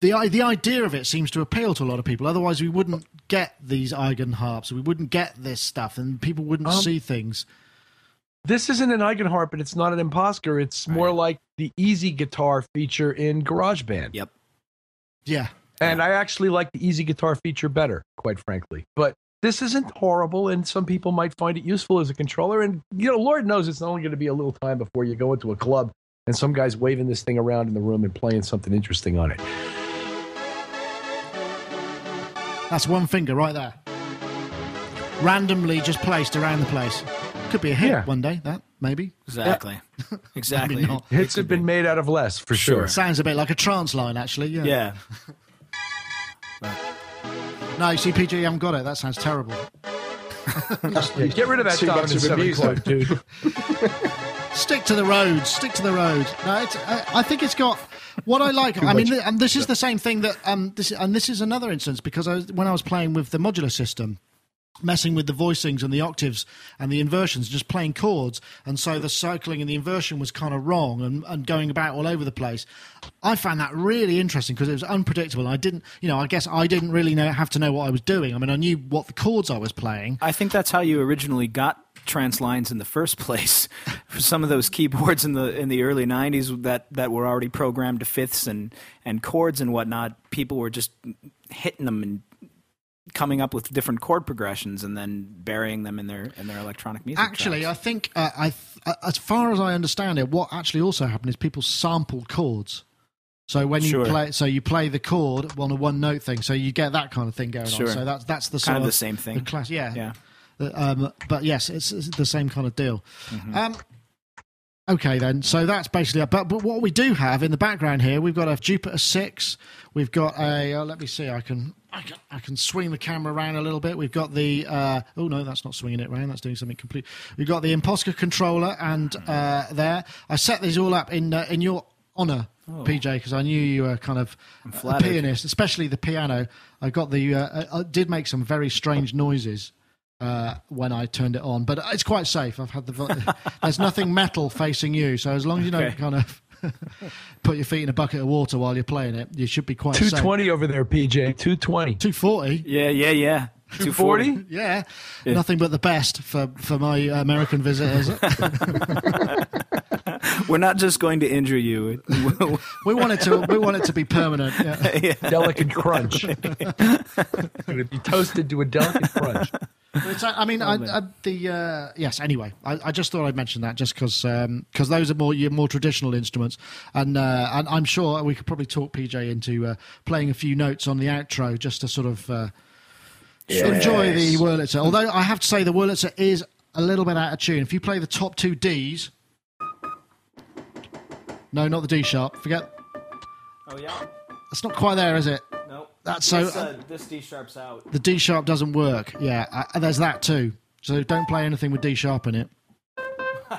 the the idea of it seems to appeal to a lot of people. Otherwise, we wouldn't get these eigenharps. We wouldn't get this stuff, and people wouldn't um, see things. This isn't an eigenharp, and it's not an Imposca. It's right. more like the easy guitar feature in GarageBand. Yep. Yeah. And I actually like the easy guitar feature better, quite frankly. But this isn't horrible, and some people might find it useful as a controller. And you know, Lord knows it's only going to be a little time before you go into a club and some guy's waving this thing around in the room and playing something interesting on it. That's one finger right there. Randomly just placed around the place. Could be a hit yeah. one day, that, maybe. Exactly. exactly. Hits have been made out of less, for sure. sure. Sounds a bit like a trance line, actually. Yeah. Yeah. no, you see, PJ, you haven't got it. That sounds terrible. get rid of that dominant seven quote, dude. Stick to the road. Stick to the road. No, it's, uh, I think it's got what I like, I mean, and this is the same thing that um, this, and this is another instance because I was, when I was playing with the modular system, messing with the voicings and the octaves and the inversions, just playing chords. And so the cycling and the inversion was kind of wrong and, and going about all over the place. I found that really interesting because it was unpredictable. I didn't, you know, I guess I didn't really know, have to know what I was doing. I mean, I knew what the chords I was playing. I think that's how you originally got trance lines in the first place. For some of those keyboards in the in the early '90s that that were already programmed to fifths and and chords and whatnot, people were just hitting them and coming up with different chord progressions and then burying them in their in their electronic music. Actually, tracks. I think uh, I, uh, as far as I understand it, what actually also happened is people sampled chords. So when you play, so you play the chord on a one note thing, so you get that kind of thing going sure. on. So that's that's the kind of, of the same thing. The class, yeah, yeah. Um, but yes, it's, it's, the same kind of deal. Mm-hmm. Um, okay, then. So that's basically. But but what we do have in the background here, we've got a Jupiter six. We've got a. Uh, let me see. I can, I can I can swing the camera around a little bit. We've got the. Uh, oh no, that's not swinging it around. That's doing something complete. We've got the Imposca controller and uh, there. I set these all up in uh, in your honor. Oh. PJ, because I knew you were kind of a pianist, especially the piano. I got the uh, I did make some very strange noises uh, when I turned it on, but it's quite safe. I've had the there's nothing metal facing you, so as long as you don't kind of put your feet in a bucket of water while you're playing it, you should be quite. Two twenty over there, PJ. Two twenty. Two forty. Yeah, yeah, yeah. Two forty. Yeah. yeah. Nothing but the best for for my American visitors. We're not just going to injure you. we want it to. We want it to be permanent. Yeah. yeah. Delicate crunch. it's going to be toasted to a delicate crunch. I mean, I, I, the uh, yes. Anyway, I, I, just thought I'd mention that just because because um, those are more your more traditional instruments, and uh, and I'm sure we could probably talk PJ into uh, playing a few notes on the outro just to sort of uh, yes. enjoy the Wurlitzer. Although I have to say the Wurlitzer is a little bit out of tune. If you play the top two Ds, no, not the D sharp. Forget. Oh yeah. That's not quite there, is it? No. That's so. this D sharp's out. the D sharp doesn't work. Yeah, uh, there's that too. So don't play anything with D sharp in it.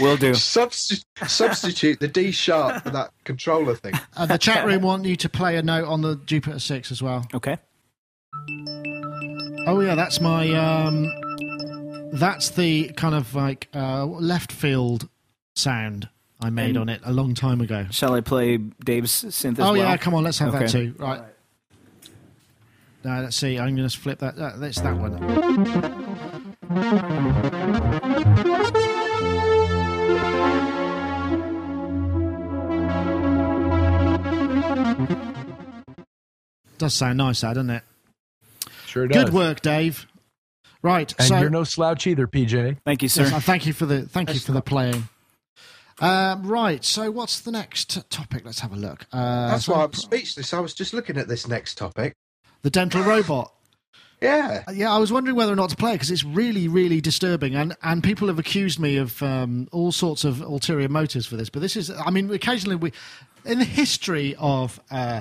Will do. Substi- substitute the D sharp for that controller thing. Uh, the chat room want you to play a note on the Jupiter Six as well. Okay. Oh yeah, that's my. Um, that's the kind of like uh, left field sound I made And- on it a long time ago. Shall I play Dave's synth as oh well? yeah, come on, let's have that Okay. too. Right. Now let's see. I'm going to flip that. Uh, that's that one. Does sound nice, that doesn't it? Sure does. Good work, Dave. Right, And so you're no slouch either, PJ. Thank you, sir. Yes, thank you for the thank you for the playing. Um, right, so what's the next topic? Let's have a look. Uh, That's so- why I'm speechless. I was just looking at this next topic. the dental robot. Yeah. Uh, Yeah, I was wondering whether or not to play because it's really, really disturbing, and and people have accused me of um, all sorts of ulterior motives for this. But this is, I mean, occasionally we, in the history of uh,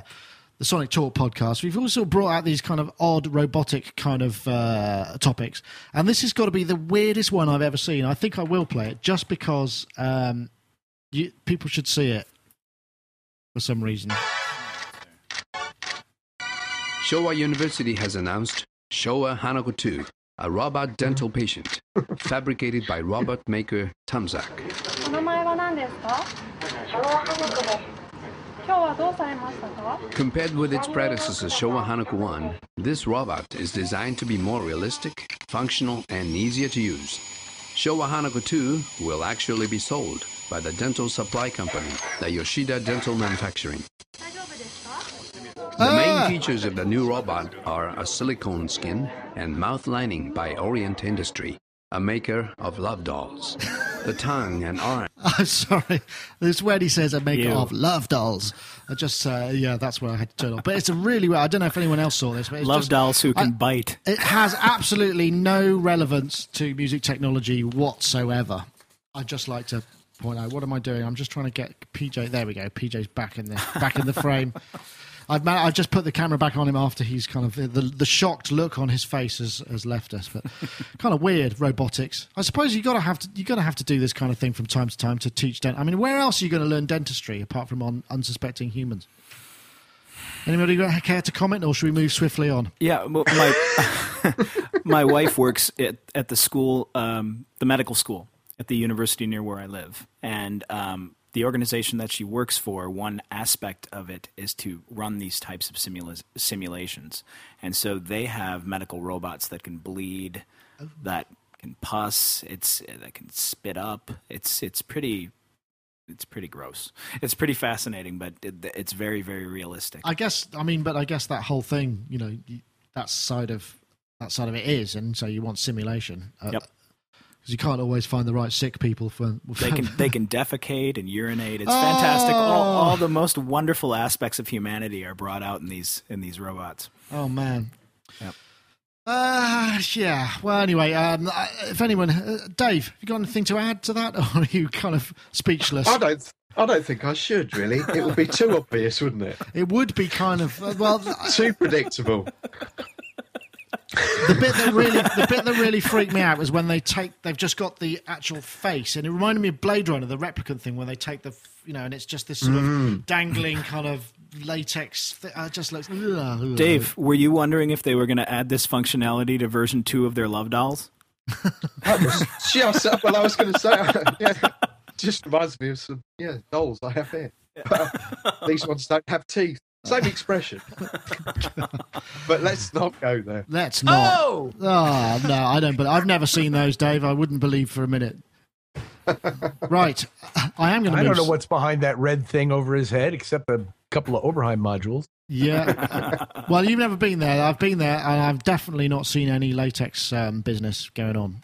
the Sonic Talk podcast, we've also brought out these kind of odd robotic kind of uh, topics, and this has got to be the weirdest one I've ever seen. I think I will play it just because um, you, people should see it for some reason. Showa University has announced Showa Hanako 2, a robot dental patient, fabricated by robot maker Tmsuk. Compared with its predecessor Showa Hanako 1, this robot is designed to be more realistic, functional and easier to use. Showa Hanako 2 will actually be sold by the dental supply company, the Yoshida Dental Manufacturing. The main ah! features of the new robot are a silicone skin and mouth lining by Orient Industry, a maker of love dolls. The tongue and arm I'm sorry. This when he says a maker Ew. of love dolls. I just uh, yeah, that's where I had to turn off. But it's a really well. I don't know if anyone else saw this, but it's Love just, dolls who can I- bite. It has absolutely no relevance to music technology whatsoever. I'd just like to point out. What am I doing? I'm just trying to get PJ. There we go. PJ's back in the back in the frame. I've ma- I've just put the camera back on him after he's kind of the the shocked look on his face has, has left us. But kind of weird robotics. I suppose you got to have to you got to have to do this kind of thing from time to time to teach dent. I mean, where else are you going to learn dentistry apart from on unsuspecting humans? Anybody got- care to comment, or should we move swiftly on? Yeah, well, my my wife works at, at the school, um, the medical school at the university near where I live, and um, the organization that she works for, one aspect of it is to run these types of simula- simulations, and so they have medical robots that can bleed, that can pus, it's that can spit up. It's it's pretty. It's pretty gross. It's pretty fascinating, but it, it's very, very realistic. I guess I mean, but I guess that whole thing, you know, that side of that side of it is, and so you want simulation. Uh, Yep. Because you can't always find the right sick people for. they can they can defecate and urinate. It's fantastic. All, Oh. all the most wonderful aspects of humanity are brought out in these in these robots. Oh man. Yep. Uh, yeah. Well, anyway, um, if anyone, uh, Dave, have you got anything to add to that, or are you kind of speechless? I don't. I don't think I should really. It would be too obvious, wouldn't it? It would be kind of uh, well. Too predictable. The bit that really the bit that really freaked me out was when they take they've just got the actual face and it reminded me of Blade Runner the replicant thing where they take the you know and it's just this sort of dangling kind of latex th- uh, just looks ugh. Dave, were you wondering if they were going to add this functionality to version two of their Love Dolls? Just well, I was going to say, yeah, just reminds me of some yeah dolls I have here. These ones don't have teeth. Same expression. but let's not go there. let's not oh no I don't but I've never seen those Dave I wouldn't believe for a minute right I am going to I don't know what's behind that red thing over his head, except a couple of Oberheim modules. yeah well you've never been there I've been there and I've definitely not seen any latex um, business going on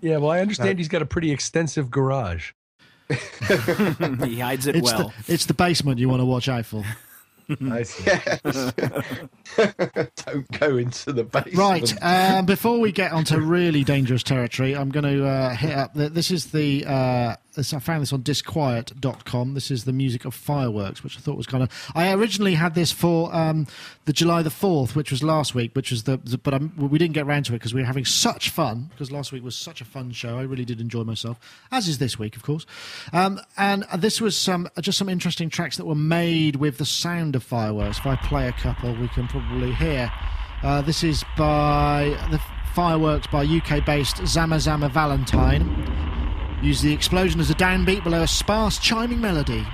Yeah, well, I understand he's got a pretty extensive garage. he hides it it's well. the it's the basement you want to watch out for I see. Yes. don't go into the basement. Right. Um, before we get onto really dangerous territory, I'm going to uh, hit up. The, this is the uh, this, I found this on disquiet.com. This is the music of fireworks, which I thought was kind of. I originally had this for um, the July the 4th, which was last week, which was the. the but I'm, we didn't get around to it because we were having such fun, because last week was such a fun show. I really did enjoy myself, as is this week, of course. Um, and this was some just some interesting tracks that were made with the sound of fireworks. If I play a couple, we can probably hear. Uh, this is by the fireworks by UK based Zama Zama Valentine. Use the explosion as a downbeat below a sparse chiming melody.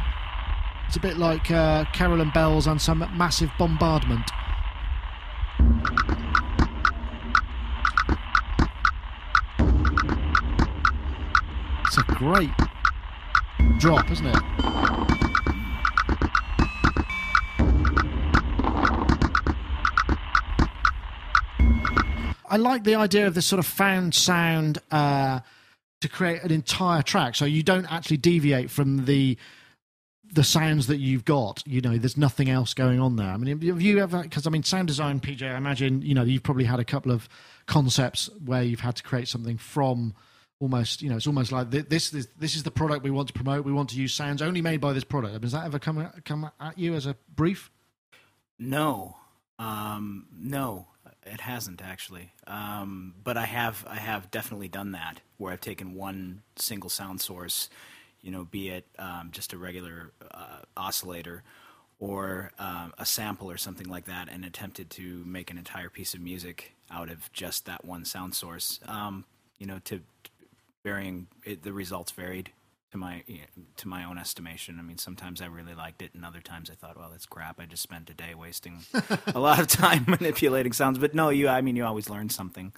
It's a bit like uh, carillon bells on some massive bombardment. It's a great drop, isn't it? I like the idea of this sort of found sound uh, to create an entire track, so you don't actually deviate from the the sounds that you've got. You know, there's nothing else going on there. I mean, have you ever? Because I mean, sound design, PJ. I imagine you know you've probably had a couple of concepts where you've had to create something from almost you know it's almost like this this this is the product we want to promote we want to use sounds only made by this product has that ever come come at you as a brief no um no it hasn't actually, um, but I have I have definitely done that where I've taken one single sound source, you know, be it um, just a regular uh, oscillator or um, a sample or something like that, and attempted to make an entire piece of music out of just that one sound source. Um, you know, to varying it, the results varied to my to my own estimation. I mean, sometimes I really liked it, and other times I thought, well, that's crap. I just spent a day wasting a lot of time manipulating sounds. But no, you I mean, you always learn something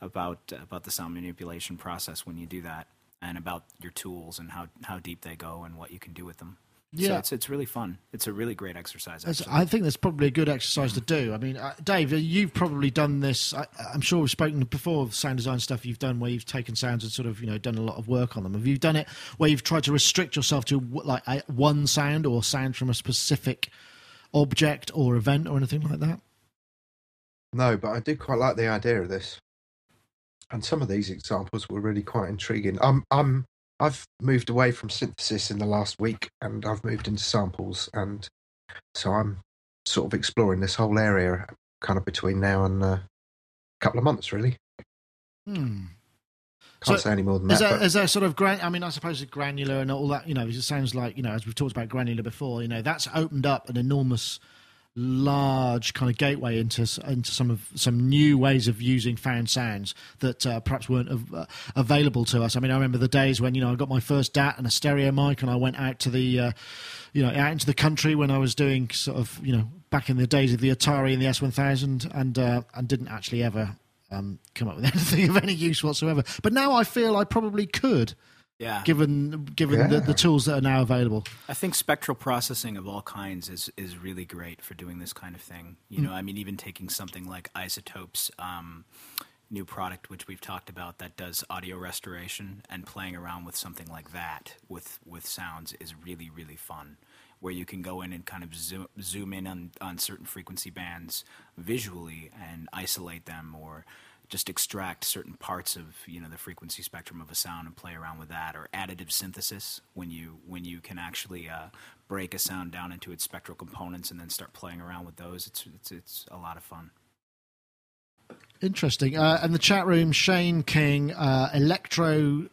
about about the sound manipulation process when you do that, and about your tools and how how deep they go and what you can do with them. Yeah, so it's it's really fun. It's a really great exercise. I think that's probably a good exercise to do. I mean, uh, Dave, uh, you've probably done this. I, am sure we've spoken before of sound design stuff you've done where you've taken sounds and sort of you know done a lot of work on them. Have you done it where you've tried to restrict yourself to like a, one sound or sound from a specific object or event or anything like that? No, but I do quite like the idea of this, and some of these examples were really quite intriguing. I'm I'm I've moved away from synthesis in the last week and I've moved into samples. And so I'm sort of exploring this whole area kind of between now and uh, a couple of months, really. Hmm. Can't so say any more than that. Is there, but... is there sort of gran- I mean, I suppose it's granular and all that. You know, it sounds like you know, as we've talked about granular before. You know, that's opened up an enormous large kind of gateway into into some of some new ways of using found sounds that uh, perhaps weren't av- uh, available to us. I mean, I remember the days when you know I got my first DAT and a stereo mic, and I went out to the uh, you know out into the country when I was doing sort of you know back in the days of the Atari and the S1000, and uh, and didn't actually ever um, come up with anything of any use whatsoever. But now I feel I probably could. Yeah. Given given yeah. the, the, tools that are now available, I think spectral processing of all kinds is is really great for doing this kind of thing. You mm. know, I mean, even taking something like iZotope's. um, new product, which we've talked about, that does audio restoration, and playing around with something like that with with sounds is really really fun. Where you can go in and kind of zoom, zoom in on, on certain frequency bands visually and isolate them, or just extract certain parts of you know the frequency spectrum of a sound and play around with that or additive synthesis when you when you can actually uh, break a sound down into its spectral components and then start playing around with those it's it's, it's a lot of fun. Interesting. Uh, and the chat room shane king uh, electro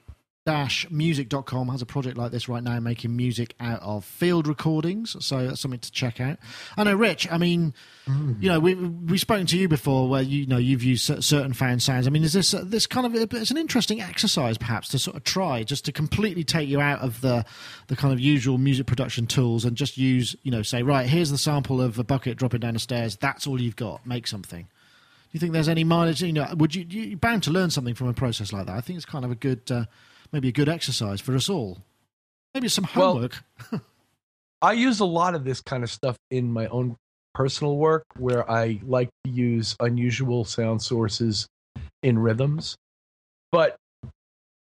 music.com has a project like this right now making music out of field recordings. So that's something to check out. I know rich i mean mm. you know we we've spoken to you before where you know you've used certain found sounds. I mean is this this kind of it's an interesting exercise perhaps to sort of try just to completely take you out of the the kind of usual music production tools and just use you know say right here's the sample of a bucket dropping down the stairs. That's all you've got. Make something. Do you think there's any mileage? You know would you you're bound to learn something from a process like that. I think it's kind of a good uh, maybe a good exercise for us all. Maybe some homework. Well, I use a lot of this kind of stuff in my own personal work where I like to use unusual sound sources in rhythms. But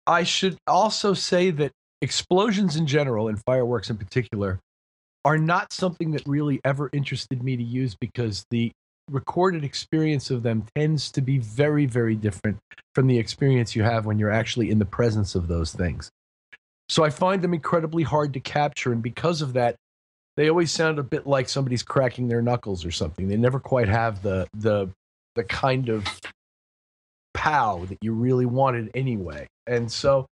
I should also say that explosions in general and fireworks in particular are not something that really ever interested me to use because the recorded experience of them tends to be very, very different from the experience you have when you're actually in the presence of those things. So I find them incredibly hard to capture, and because of that, they always sound a bit like somebody's cracking their knuckles or something. They never quite have the the the kind of pow that you really wanted anyway. And so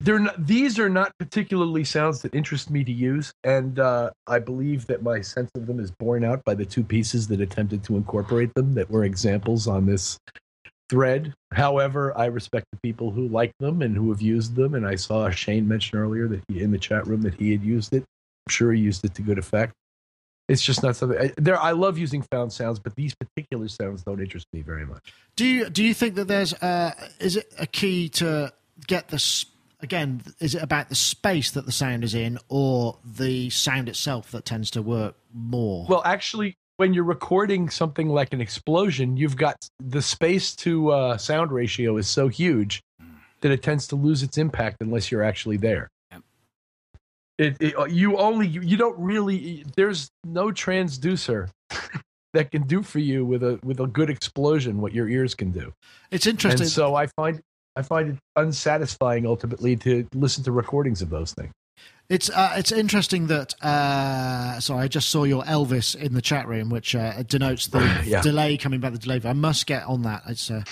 they're not, these are not particularly sounds that interest me to use, and uh, I believe that my sense of them is borne out by the two pieces that attempted to incorporate them that were examples on this thread. However, I respect the people who like them and who have used them, and I saw Shane mention earlier that he in the chat room that he had used it. I'm sure he used it to good effect. It's just not something. I, there, I love using found sounds, but these particular sounds don't interest me very much. Do you do you think that there's uh, is it a key to get this again? Is it about the space that the sound is in, or the sound itself that tends to work more? Well, actually, when you're recording something like an explosion, you've got the space to uh, sound ratio is so huge that it tends to lose its impact unless you're actually there. Yep. It, it you only you, you don't really there's no transducer that can do for you with a with a good explosion what your ears can do. it's interesting. And so I find I find it unsatisfying ultimately to listen to recordings of those things. It's uh, it's interesting that uh, sorry, I just saw your Elvis in the chat room, which uh, denotes the Yeah. delay coming back. The delay. I must get on that. It's uh,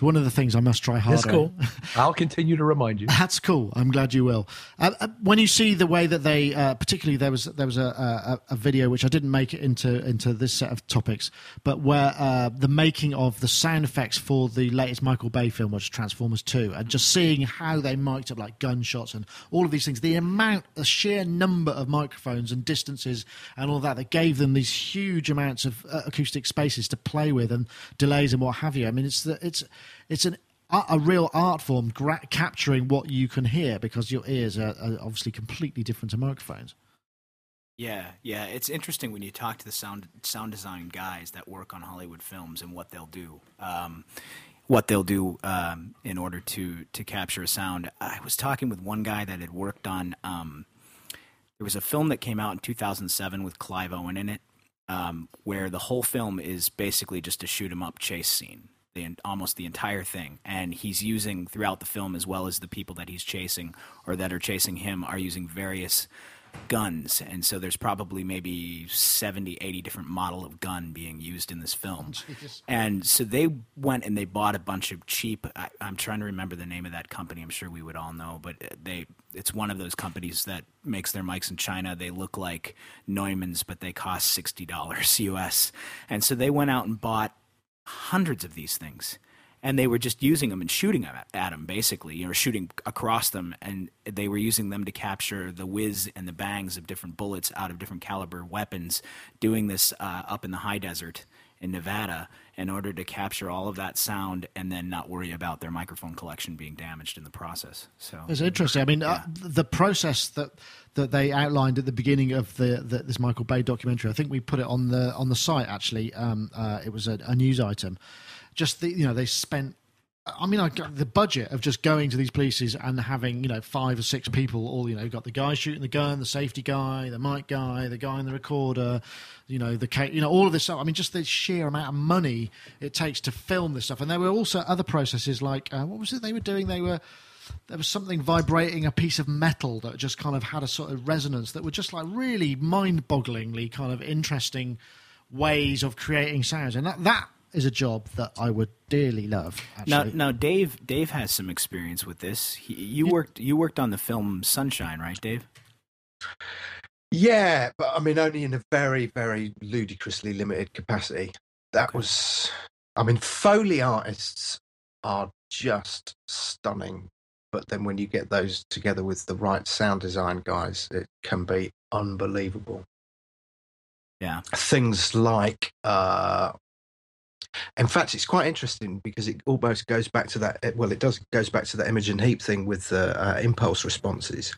one of the things I must try harder. That's cool. I'll continue to remind you. That's cool. I'm glad you will. Uh, uh, when you see the way that they, uh, particularly there was there was a, a, a video which I didn't make it into into this set of topics, but where uh, the making of the sound effects for the latest Michael Bay film, which is Transformers Two, and just seeing how they mic'd up like gunshots and all of these things, the amount, the sheer number of microphones and distances and all that that gave them these huge amounts of uh, acoustic spaces to play with and delays and what have you. I mean, it's the, it's it's an a real art form gra- capturing what you can hear because your ears are, are obviously completely different to microphones. Yeah, yeah. It's interesting when you talk to the sound sound design guys that work on Hollywood films and what they'll do. Um, what they'll do um, in order to to capture a sound. I was talking with one guy that had worked on. Um, there was a film that came out in 2007 with Clive Owen in it, um, where the whole film is basically just a shoot 'em up chase scene. The, almost the entire thing, and he's using throughout the film, as well as the people that he's chasing or that are chasing him, are using various guns. And so there's probably maybe 70 80 different model of gun being used in this film. And so they went and they bought a bunch of cheap I, i'm trying to remember the name of that company. I'm sure we would all know but they it's one of those companies that makes their mics in china. They look like neumann's but they cost $60 us and so they went out and bought hundreds of these things. And they were just using them and shooting at, at them basically you know shooting across them and they were using them to capture the whiz and the bangs of different bullets out of different caliber weapons doing this uh, up in the high desert in nevada in order to capture all of that sound and then not worry about their microphone collection being damaged in the process so It's interesting. I mean, uh, the process that that they outlined at the beginning of the, the this Michael Bay documentary. I think we put it on the on the site. Actually, um, uh, it was a, a news item. Just the you know they spent. I mean, I got the budget of just going to these places and having you know five or six people. All you know, got the guy shooting the gun, the safety guy, the mic guy, the guy in the recorder. You know, the you know all of this stuff. I mean, just the sheer amount of money it takes to film this stuff. And there were also other processes like uh, what was it they were doing? They were there was something vibrating a piece of metal that just kind of had a sort of resonance that were just like really mind-bogglingly kind of interesting ways of creating sounds and that that is a job that I would dearly love now, actually. now Dave Dave has some experience with this. He, you worked you worked on the film Sunshine, right, Dave? Yeah, but I mean, only in a very, very ludicrously limited capacity. That was, I mean, Foley artists are just stunning. But then when you get those together with the right sound design guys, it can be unbelievable. Yeah. Things like, uh, in fact, it's quite interesting because it almost goes back to that. Well, it does goes back to that Imogen Heap thing with the uh, impulse responses.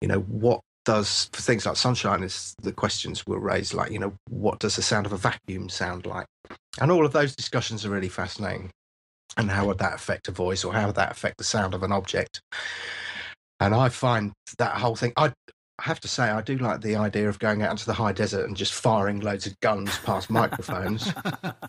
You know, what does for things like sunshine is the questions were raised like you know what does the sound of a vacuum sound like and all of those discussions are really fascinating and how would that affect a voice or how would that affect the sound of an object and i find that whole thing i I have to say, I do like the idea of going out into the high desert and just firing loads of guns past microphones.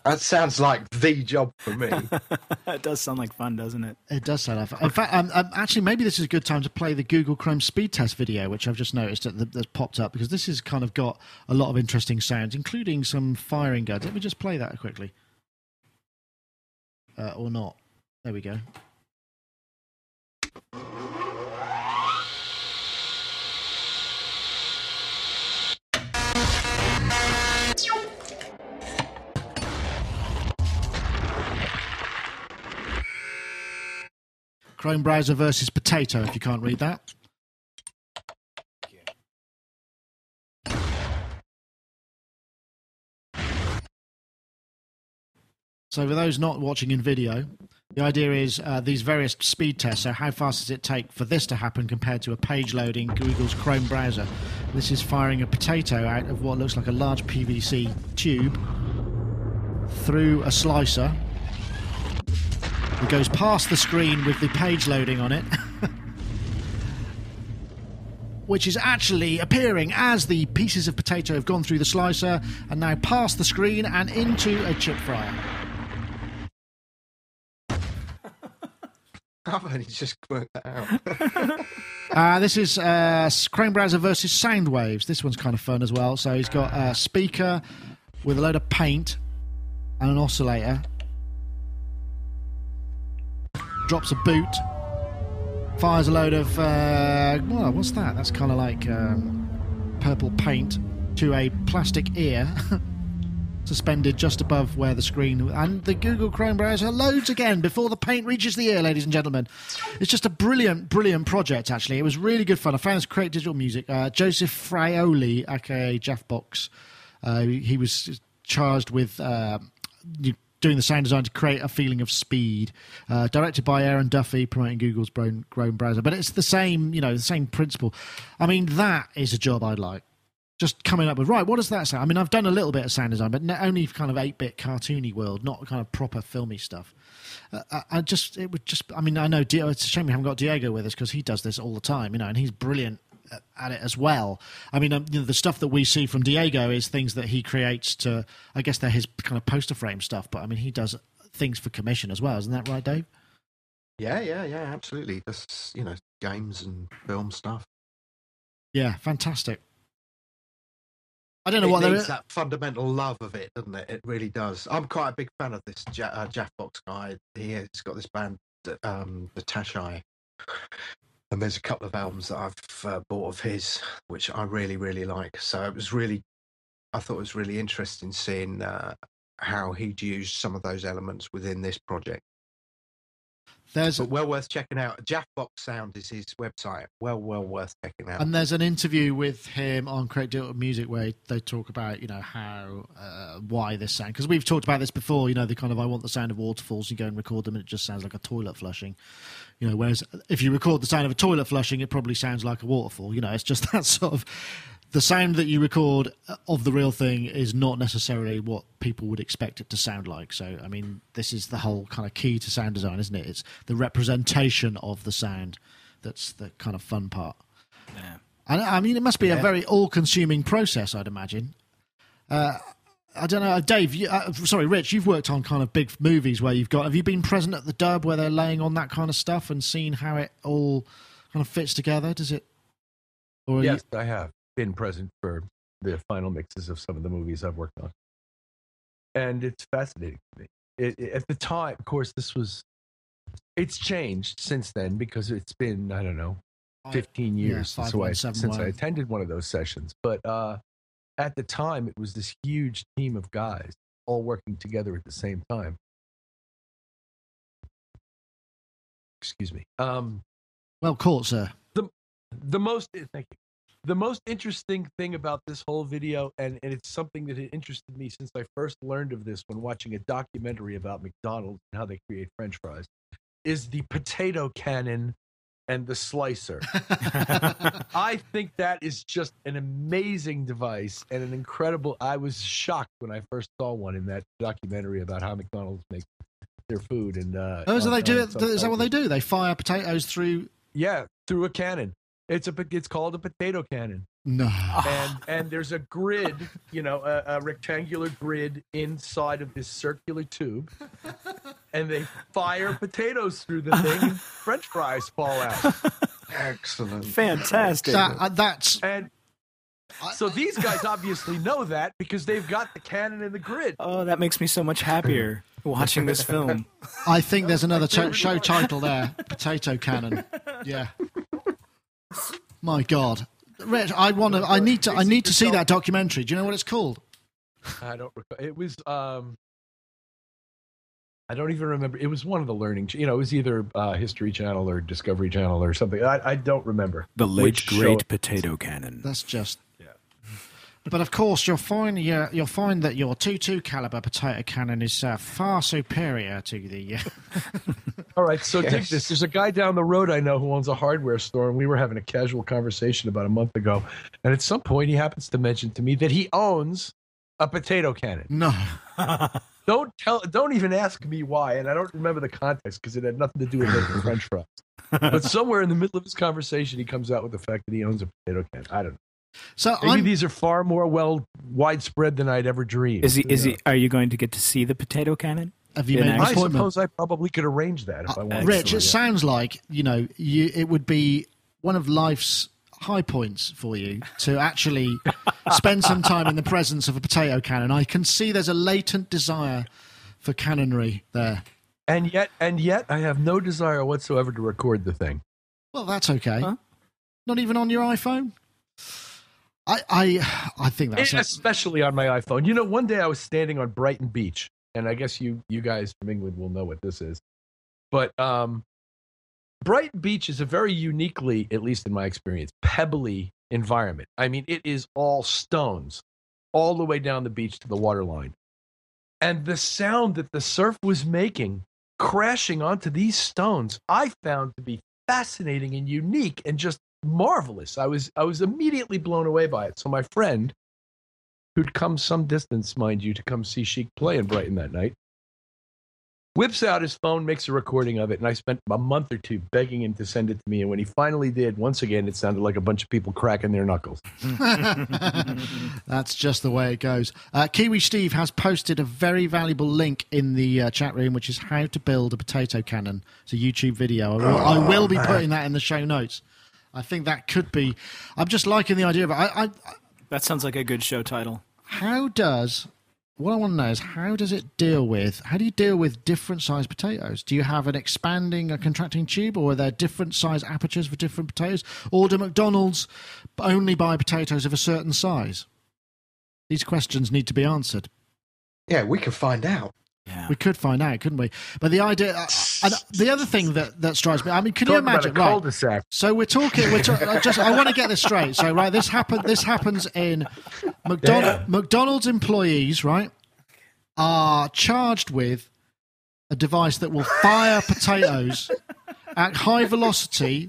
that sounds like the job for me. it does sound like fun, doesn't it? It does sound like fun. In fact, um, um, actually, maybe this is a good time to play the Google Chrome speed test video, which I've just noticed that, that's popped up because this has kind of got a lot of interesting sounds, including some firing guns. Let me just play that quickly. Uh, or not. There we go. Chrome browser versus potato, if you can't read that. So, for those not watching in video, the idea is uh, these various speed tests. So, how fast does it take for this to happen compared to a page load in Google's Chrome browser? This is firing a potato out of what looks like a large PVC tube through a slicer. It goes past the screen with the page loading on it. which is actually appearing as the pieces of potato have gone through the slicer and now past the screen and into a chip fryer. I've only just worked that out. Uh, this is uh, Chrome browser versus Soundwaves. This one's kind of fun as well. So he's got a speaker with a load of paint and an oscillator. Drops a boot. Fires a load of. Uh, well, what's that? That's kind of like um, purple paint to a plastic ear. Suspended just above where the screen and the Google Chrome browser loads again before the paint reaches the ear, ladies and gentlemen. It's just a brilliant, brilliant project. Actually, it was really good fun. I found this Create Digital Music. Uh, Joseph Fraioli, aka Jafbox, uh, he was charged with uh, doing the sound design to create a feeling of speed. Uh, directed by Aaron Duffy, promoting Google's Chrome browser, but it's the same, you know, the same principle. I mean, that is a job I'd like just coming up with right what does that sound i mean i've done a little bit of sound design but only kind of 8-bit cartoony world not kind of proper filmy stuff uh, I, I just it would just i mean i know it's a shame we haven't got diego with us because he does this all the time you know and he's brilliant at it as well. I mean um, you know, the stuff that we see from diego is things that he creates to i guess they're his kind of poster frame stuff but i mean he does things for commission as well. Isn't that right dave? Yeah yeah yeah absolutely. That's you know games and film stuff. Yeah fantastic. I don't know it what needs that fundamental love of it, doesn't it? It really does. I'm quite a big fan of this ja- uh, Jafbox guy. He's got this band, um, Datach'i, and there's a couple of albums that I've uh, bought of his, which I really, really like. So it was really, I thought it was really interesting seeing uh, how he'd used some of those elements within this project. There's but well worth checking out. Jafbox Sound is his website. Well, well worth checking out. And there's an interview with him on Create Digital Music where they talk about you know how uh, why this sound because we've talked about this before. You know the kind of I want the sound of waterfalls. You go and record them and it just sounds like a toilet flushing. You know, whereas if you record the sound of a toilet flushing, it probably sounds like a waterfall. You know, it's just that sort of the sound that you record of the real thing is not necessarily what people would expect it to sound like. So, I mean, this is the whole kind of key to sound design, isn't it? It's the representation of the sound that's the kind of fun part. Yeah. And I mean, it must be yeah. a very all-consuming process, I'd imagine. Uh, I don't know, Dave. You, uh, sorry, Rich. You've worked on kind of big movies where you've got. Have you been present at the dub where they're laying on that kind of stuff and seen how it all kind of fits together? Does it? Or yes, you... I have been present for the final mixes of some of the movies I've worked on, and it's fascinating to me. It, it, at the time, of course, this was it's changed since then because it's been I don't know, fifteen years yeah, since, I, since I attended one of those sessions. But uh, at the time, it was this huge team of guys all working together at the same time. Excuse me. Um, well caught, sir. The the most thank you the most interesting thing about this whole video, and, and it's something that had interested me since I first learned of this when watching a documentary about McDonald's and how they create French fries, is the potato cannon and the slicer. I think that is just an amazing device and an incredible. I was shocked when I first saw one in that documentary about how McDonald's makes their food. And uh, oh, so they do it? Is that what they do? They fire potatoes through? Yeah, through a cannon It's a it's called a potato cannon, No. and and there's a grid, you know, a, a rectangular grid inside of this circular tube, and they fire potatoes through the thing, and French fries fall out. Excellent. Fantastic. That, uh, that's And so these guys obviously know that because they've got the cannon in the grid. oh, that makes me so much happier watching this film. I think there's another to- show title there. Potato cannon. Yeah. My God, Rich, I want to. I need to. I need to see that documentary. Do you know what it's called? I don't recall. It was um I don't even remember. It was one of the learning, you know, it was either uh, History Channel or Discovery Channel or something. I, I don't remember. The late great potato cannon. That's just. But of course, you'll find you you'll find that your 2.2 caliber potato cannon is uh, far superior to the. Uh, All right, so dig Yes. this. There's a guy down the road I know who owns a hardware store, and we were having a casual conversation about a month ago. And at some point, he happens to mention to me that he owns a potato cannon. no. Don't tell. Don't even ask me why, and I don't remember the context because it had nothing to do with making French fries. But somewhere in the middle of his conversation, he comes out with the fact that he owns a potato cannon. I don't know. So Maybe I'm, these are far more well widespread than I'd ever dreamed. Is he? Is You he? Are you going to get to see the potato cannon? have you made an. I suppose I probably could arrange that if I uh, wanted. Rich, to. it sounds like you know you. It would be one of life's high points for you to actually spend some time in the presence of a potato cannon. I can see there's a latent desire for cannonry there. and yet, and yet, I have no desire whatsoever to record the thing. Well, that's okay. Huh? Not even on your iPhone. I I I think that's especially on my iPhone. You know, one day I was standing on Brighton Beach, and I guess you you guys from England will know what this is. But um, Brighton Beach is a very uniquely, at least in my experience, pebbly environment. I mean, it is all stones, all the way down the beach to the waterline, and the sound that the surf was making crashing onto these stones, I found to be fascinating and unique and just marvelous. I was I was immediately blown away by it. So my friend, who'd come some distance, mind you, to come see Chic play in Brighton that night, whips out his phone, makes a recording of it, and I spent a month or two begging him to send it to me. And when he finally did, once again, it sounded like a bunch of people cracking their knuckles. That's just the way it goes. Uh, Kiwi Steve has posted a very valuable link in the uh, chat room, which is how to build a potato cannon. It's a YouTube video. I will, I will be putting that in the show notes. I think that could be. I'm just liking the idea of it. I, I, That sounds like a good show title. how does what I want to know is how does it deal with how do you deal with different size potatoes? Do you have an expanding, a contracting tube, or are there different size apertures for different potatoes, or do McDonald's only buy potatoes of a certain size? These questions need to be answered. Yeah, we can find out. Yeah. We could find out, couldn't we? But the idea, uh, and the other thing that, that strikes me, I mean, can you Talk about a imagine? Right, cul-de-sac. so we're talking. We're ta- I just. I want to get this straight. So right, this happen. This happens in McDonald, McDonald's employees. Right, are charged with a device that will fire potatoes at high velocity.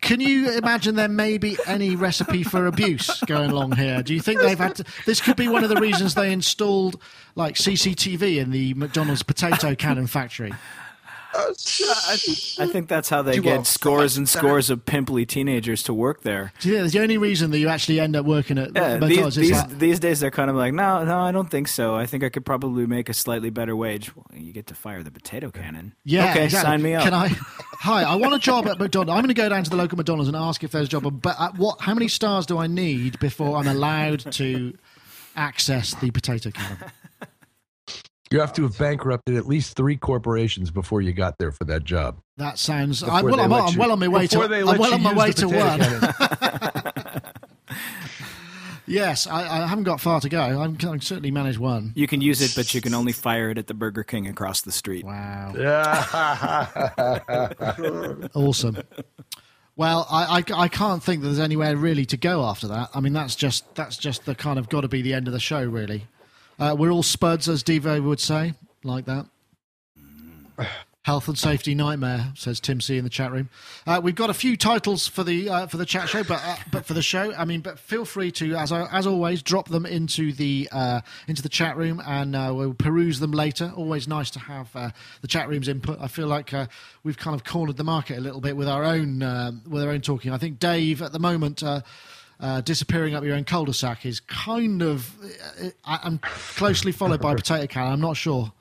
Can you imagine there may be any recipe for abuse going along here? Do you think they've had to, this could be one of the reasons they installed like CCTV in the McDonald's potato cannon factory? I, I think that's how they You get scores and scores of pimply teenagers to work there. Do you think that's the only reason that you actually end up working at Yeah, these, McDonald's? is these, that- these days they're kind of like, no, no, I don't think so. I think I could probably make a slightly better wage. Well, you get to fire the potato cannon. Yeah, okay, exactly. sign me up. Can I? Hi, I want a job at McDonald's. I'm going to go down to the local McDonald's and ask if there's a job. But at what? How many stars do I need before I'm allowed to access the potato cannon? You have to have bankrupted at least three corporations before you got there for that job. That sounds. I'm, well, I'm, let I'm you- well on my way to. before they I'm let well you on my use way the to potato one. yes, I, I haven't got far to go. I'm, I can certainly manage one. You can use it, but you can only fire it at the Burger King across the street. Wow. Yeah. Awesome. Well, I, I, I can't think that there's anywhere really to go after that. I mean, that's just that's just the kind of got to be the end of the show, really. Uh, we're all spuds, as Devo would say, like that. Health and safety nightmare, says Tim C in the chat room. Uh, we've got a few titles for the uh, for the chat show, but uh, but for the show, I mean, but feel free to, as as always, drop them into the uh, into the chat room, and uh, we'll peruse them later. Always nice to have the chat room's input. I feel like we've kind of cornered the market a little bit with our own with our own talking. I think Dave at the moment. Uh, uh, disappearing up your own cul-de-sac is kind of uh, I, I'm closely followed by potato can. I'm not sure.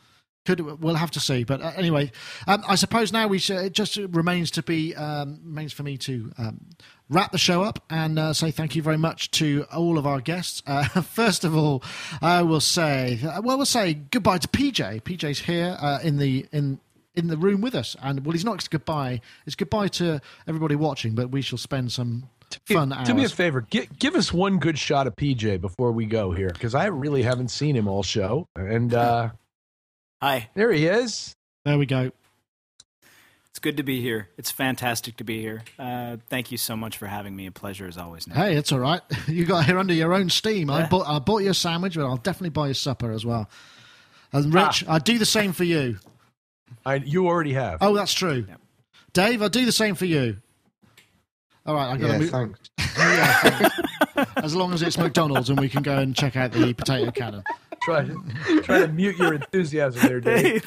Could we'll have to see. But uh, anyway, um, I suppose now we should, it just remains to be um, remains for me to um, wrap the show up and uh, say thank you very much to all of our guests. Uh, first of all, I will say uh, well we'll say goodbye to PJ. PJ's here uh, in the in in the room with us, and well he's not goodbye. It's goodbye to everybody watching, but we shall spend some fun hours. Do me a favor. Gi- give us one good shot of PJ before we go here, because I really haven't seen him all show. And uh, Hi. there he is. There we go. It's good to be here. It's fantastic to be here. Uh, thank you so much for having me. A pleasure as always. Nick. Hey, it's all right. You got here under your own steam. I bought I bought you a sandwich, but I'll definitely buy you supper as well. And Rich, I'd do the same for you. I, you already have. Oh, that's true. Dave, I'll do the same for you. All right, I've got Yeah, to move. thanks. Yeah, as long as it's McDonald's and we can go and check out the potato cannon. Try, try to mute your enthusiasm there, Dave.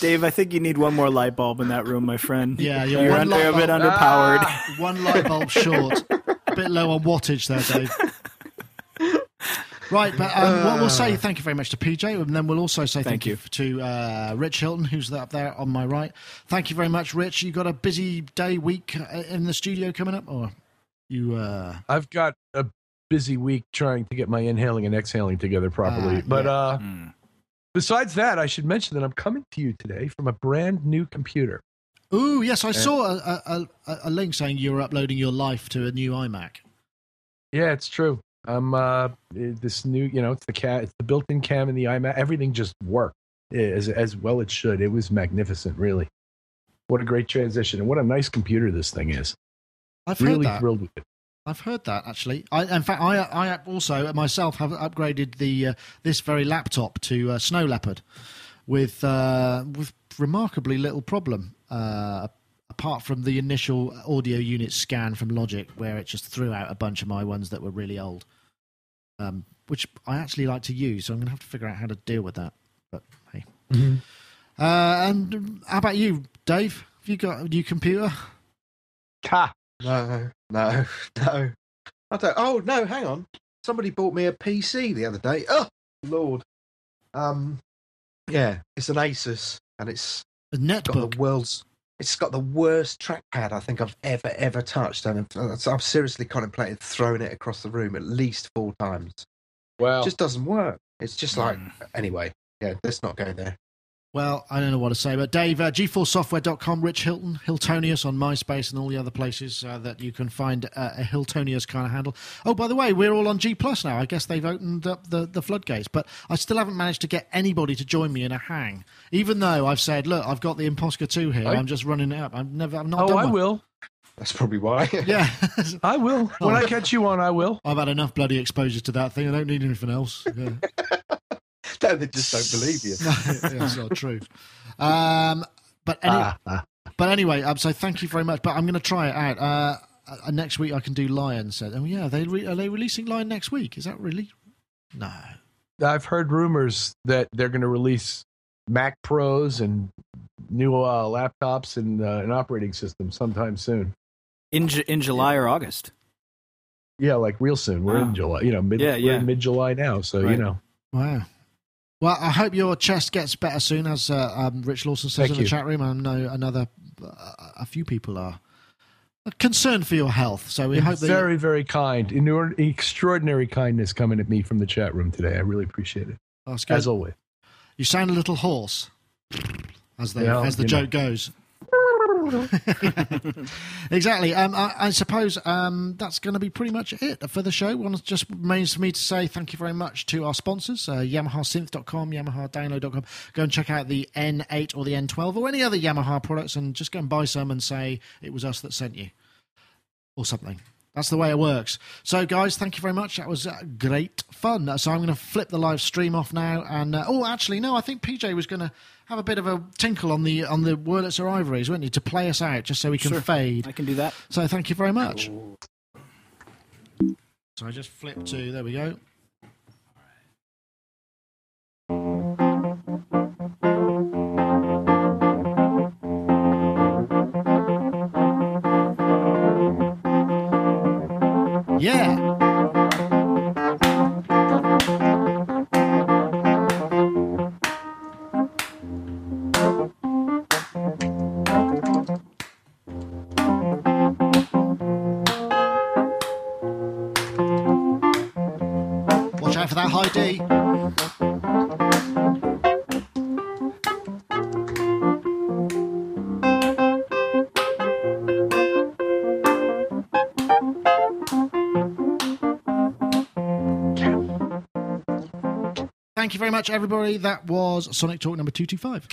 Dave, I think you need one more light bulb in that room, my friend. Yeah, you're you're, under, a bit bulb. underpowered. Ah, one light bulb short. A bit low on wattage there, Dave. Right, but um, what we'll say thank you very much to PJ, and then we'll also say thank, Thank you. to uh, Rich Hilton, who's up there on my right. Thank you very much, Rich. You got a busy day, week uh, in the studio coming up, or you? Uh, I've got a busy week trying to get my inhaling and exhaling together properly. Ah, but yeah. uh, Hmm. besides that, I should mention that I'm coming to you today from a brand new computer. ooh, yes, I saw a, a, a, a link saying you were uploading your life to a new iMac. Yeah, it's true. I'm uh this new, you know, it's the cat, it's the built-in cam and the iMac. Everything just worked as as well it should. It was magnificent, really. What a great transition, and what a nice computer this thing is. I've heard Really thrilled with it. I've heard that actually. I, in fact, I I also myself have upgraded the uh, this very laptop to uh, Snow Leopard with uh, with remarkably little problem. Apart from the initial audio unit scan from Logic, where it just threw out a bunch of my ones that were really old, um, which I actually like to use. So I'm going to have to figure out how to deal with that. But hey, uh, and um, how about you, Dave? Have you got a new computer? Ha! No, no, no. I don't. Oh no, hang on. Somebody bought me a PC the other day. Oh Lord. Um, yeah, it's an Asus, and it's A got netbook. the world's. It's got the worst trackpad I think I've ever ever touched, and I've, I've seriously contemplated throwing it across the room at least four times. Well, It just doesn't work. It's just like Mm. anyway. Yeah, let's not go there. Well, I don't know what to say, but Dave, uh, gforcesoftware.com, Rich Hilton, Hiltonius on MySpace and all the other places uh, that you can find uh, a Hiltonius kind of handle. Oh, by the way, we're all on G Plus now. I guess they've opened up the, the floodgates, but I still haven't managed to get anybody to join me in a hang. Even though I've said, look, I've got the Imposcar 2 here, I- I'm just running it up. I've never, I've not oh, done I one. will. That's probably why. Yeah. I will. When I catch you on, I will. I've had enough bloody exposure to that thing. I don't need anything else. Yeah. no, they just don't believe you. No, that's not true. Um, but any, Ah, ah. but anyway, um, so thank you very much. But I'm going to try it out. Uh, uh, next week I can do Lion. Said, oh yeah, they re- are they releasing Lion next week? Is that really? No. I've heard rumors that they're going to release Mac Pros and new uh, laptops and uh, an operating system sometime soon. In Ju- in July or August. Yeah, like real soon. We're Wow. in July. You know, mid yeah, yeah. mid July now. So you know, Wow. Well, I hope your chest gets better soon, as uh, um, Rich Lawson says Thank in the you. chat room. I know another, uh, a few people are concerned for your health. So we hope that. very very kind, Inor- extraordinary kindness coming at me from the chat room today. I really appreciate it, as always. You sound a little hoarse, as the Yeah, as the joke goes. exactly. Um, I, I suppose um, that's going to be pretty much it for the show. One just remains for me to say thank you very much to our sponsors, uh, YamahaSynth.com, YamahaDownload.com. Go and check out the N8 or the N12 or any other Yamaha products and just go and buy some and say it was us that sent you or something. That's the way it works. So, guys, thank you very much. That was uh, great fun. Uh, So, I'm going to flip the live stream off now. And uh, oh, actually, no, I think PJ was going to have a bit of a tinkle on the on the Wurlitzer Ivories, weren't you, to play us out, just so we can Sure. fade. I can do that. So, thank you very much. So, I just flip to there we go. Yeah. Watch out for that high D. Thank you very much, everybody. That was Sonic Talk number 225.